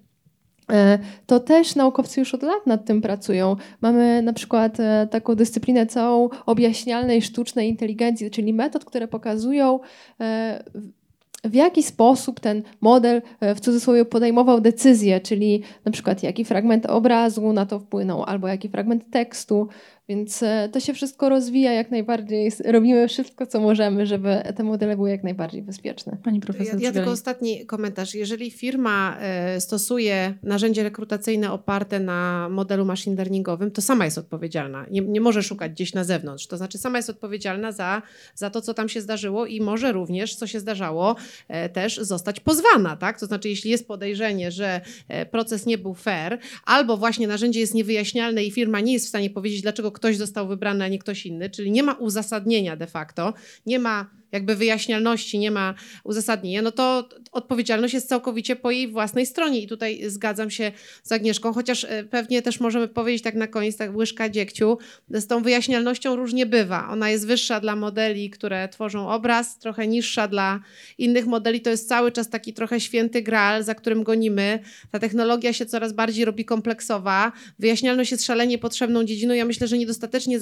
e, to też naukowcy już od lat nad tym pracują. Mamy na przykład e, taką dyscyplinę całą objaśnialnej sztucznej inteligencji, czyli metod, które pokazują w jaki sposób ten model e, w cudzysłowie podejmował decyzje, czyli na przykład jaki fragment obrazu na to wpłynął, albo jaki fragment tekstu, więc e, to się wszystko rozwija jak najbardziej. Robimy wszystko, co możemy, żeby te modele były jak najbardziej bezpieczne. Pani profesor. Ja, ja tylko ostatni komentarz. Jeżeli firma e, stosuje narzędzie rekrutacyjne oparte na modelu machine learningowym, to sama jest odpowiedzialna. Nie, nie może szukać gdzieś na zewnątrz. To znaczy sama jest odpowiedzialna za, za to, co tam się zdarzyło i może również, co się zdarzało, e, też zostać pozwana. Tak? To znaczy, jeśli jest podejrzenie, że proces nie był fair, albo właśnie narzędzie jest niewyjaśnialne i firma nie jest w stanie powiedzieć, dlaczego ktoś został wybrany, a nie ktoś inny, czyli nie ma uzasadnienia de facto, nie ma jakby wyjaśnialności, nie ma uzasadnienia, no to odpowiedzialność jest całkowicie po jej własnej stronie. I tutaj zgadzam się z Agnieszką, chociaż e, pewnie też możemy powiedzieć tak na koniec, tak łyżka dziegciu, z tą wyjaśnialnością różnie bywa. Ona jest wyższa dla modeli, które tworzą obraz, trochę niższa dla innych modeli. To jest cały czas taki trochę święty graal, za którym gonimy. Ta technologia się coraz bardziej robi kompleksowa. Wyjaśnialność jest szalenie potrzebną dziedziną. Ja myślę, że niedostatecznie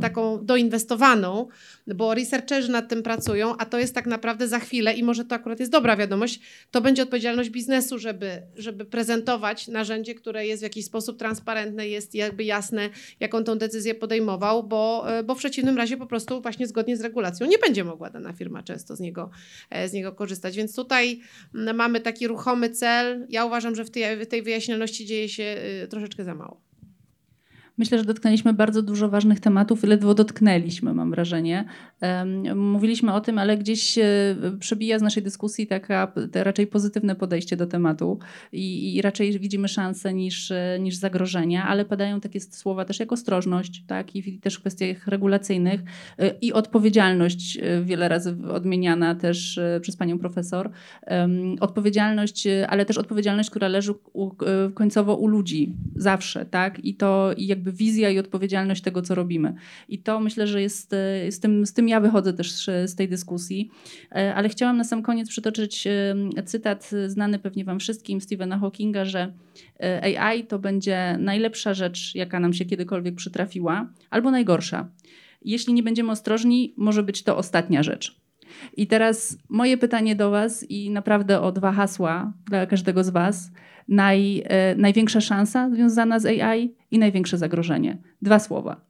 taką doinwestowaną, bo researcherzy nad tym pracują pracują, a to jest tak naprawdę za chwilę i może to akurat jest dobra wiadomość, to będzie odpowiedzialność biznesu, żeby, żeby prezentować narzędzie, które jest w jakiś sposób transparentne, jest jakby jasne, jaką tą decyzję podejmował, bo, bo w przeciwnym razie po prostu właśnie zgodnie z regulacją nie będzie mogła dana firma często z niego, z niego korzystać. Więc tutaj mamy taki ruchomy cel. Ja uważam, że w tej, w tej dzieje się y, troszeczkę za mało. Myślę, że dotknęliśmy bardzo dużo ważnych tematów ledwo dotknęliśmy, mam wrażenie. Mówiliśmy o tym, ale gdzieś przebija z naszej dyskusji taka raczej pozytywne podejście do tematu i, i raczej widzimy szanse niż, niż zagrożenia, ale padają takie słowa też jak ostrożność, tak, i też w kwestiach regulacyjnych e, i odpowiedzialność, e, wiele razy odmieniana też e, przez panią profesor. Odpowiedzialność, ale też odpowiedzialność, która leży końcowo u ludzi zawsze, tak, i to jakby jakby wizja i odpowiedzialność tego, co robimy. I to myślę, że jest, e, z, tym, z tym ja wychodzę też z tej dyskusji. E, ale chciałam na sam koniec przytoczyć e, cytat znany pewnie Wam wszystkim Stephena Hawkinga, że AI to będzie najlepsza rzecz, jaka nam się kiedykolwiek przytrafiła, albo najgorsza. Jeśli nie będziemy ostrożni, może być to ostatnia rzecz. I teraz moje pytanie do Was i naprawdę o dwa hasła dla każdego z Was naj, e, największa szansa związana z AI i największe zagrożenie. Dwa słowa.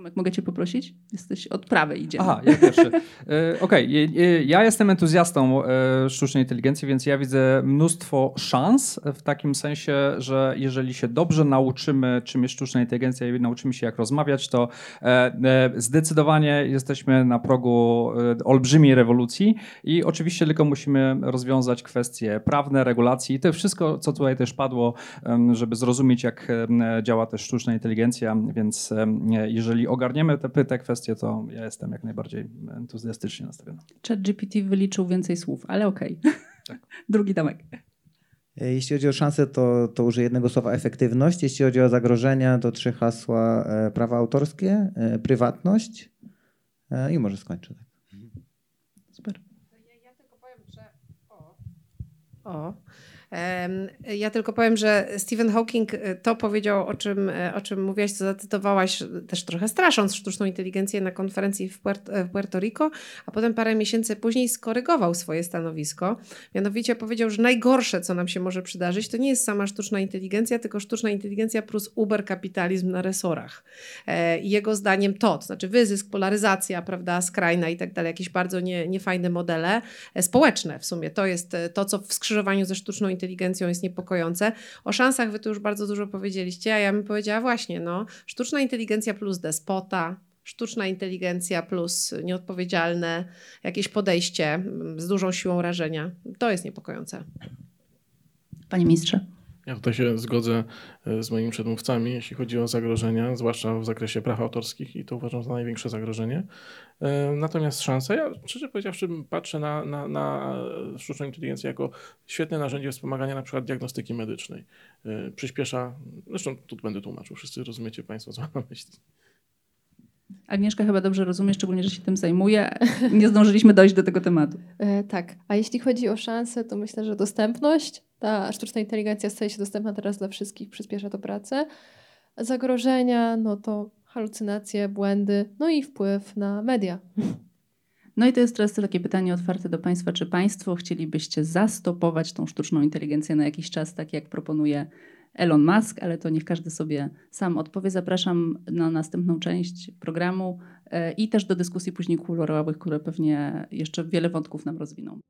Tomek, mogę cię poprosić? Jesteś od prawej, idziemy. Aha, ja pierwszy. E, okej, okay. ja jestem entuzjastą e, sztucznej inteligencji, więc ja widzę mnóstwo szans w takim sensie, że jeżeli się dobrze nauczymy, czym jest sztuczna inteligencja i nauczymy się, jak rozmawiać, to e, zdecydowanie jesteśmy na progu olbrzymiej rewolucji i oczywiście tylko musimy rozwiązać kwestie prawne, regulacji i to wszystko, co tutaj też padło, żeby zrozumieć, jak działa też sztuczna inteligencja, więc jeżeli ogarniemy te, te kwestie, to ja jestem jak najbardziej entuzjastycznie nastawiony. Chat GPT wyliczył więcej słów, ale okej. Okay. Tak. Drugi domek. E, jeśli chodzi o szansę, to, to użyję jednego słowa efektywność. Jeśli chodzi o zagrożenia, to trzy hasła e, prawa autorskie, e, prywatność i może skończę. Tak. Super. Ja, ja tylko powiem, że o, o ja tylko powiem, że Stephen Hawking e, to powiedział, o czym, e, o czym mówiłaś, co zacytowałaś, też trochę strasząc sztuczną inteligencję na konferencji w Puerto, w Puerto Rico, a potem parę miesięcy później skorygował swoje stanowisko. Mianowicie powiedział, że najgorsze, co nam się może przydarzyć, to nie jest sama sztuczna inteligencja, tylko sztuczna inteligencja plus uber kapitalizm na resorach. E, jego zdaniem to, to znaczy wyzysk, polaryzacja, prawda, skrajna i tak dalej, jakieś bardzo nie, niefajne modele społeczne w sumie. To jest to, co w skrzyżowaniu ze sztuczną inteligencją inteligencją jest niepokojące. O szansach wy tu już bardzo dużo powiedzieliście, a ja bym powiedziała właśnie, no, sztuczna inteligencja plus despota, sztuczna inteligencja plus nieodpowiedzialne jakieś podejście mm, z dużą siłą rażenia. To jest niepokojące. Panie ministrze. Ja tutaj się zgodzę e, z moimi przedmówcami, jeśli chodzi o zagrożenia, zwłaszcza w zakresie praw autorskich i to uważam za największe zagrożenie. E, natomiast szanse, ja szczerze powiedziawszy patrzę na, na, na sztuczną inteligencję jako świetne narzędzie wspomagania na przykład diagnostyki medycznej. E, przyspiesza, zresztą tu będę tłumaczył, wszyscy rozumiecie Państwo, co mam na myśli. Agnieszka chyba dobrze rozumie, szczególnie, że się tym zajmuje. Nie zdążyliśmy dojść do tego tematu. E, tak, a jeśli chodzi o szanse, to myślę, że dostępność, ta sztuczna inteligencja staje się dostępna teraz dla wszystkich, przyspiesza to pracę. Zagrożenia, no to halucynacje, błędy, no i wpływ na media. No i to jest teraz takie pytanie otwarte do Państwa. Czy Państwo chcielibyście zastopować tą sztuczną inteligencję na jakiś czas, tak jak proponuje Elon Musk, ale to niech każdy sobie sam odpowie. Zapraszam na następną część programu e, i też do dyskusji później kuluarowych, które pewnie jeszcze wiele wątków nam rozwiną.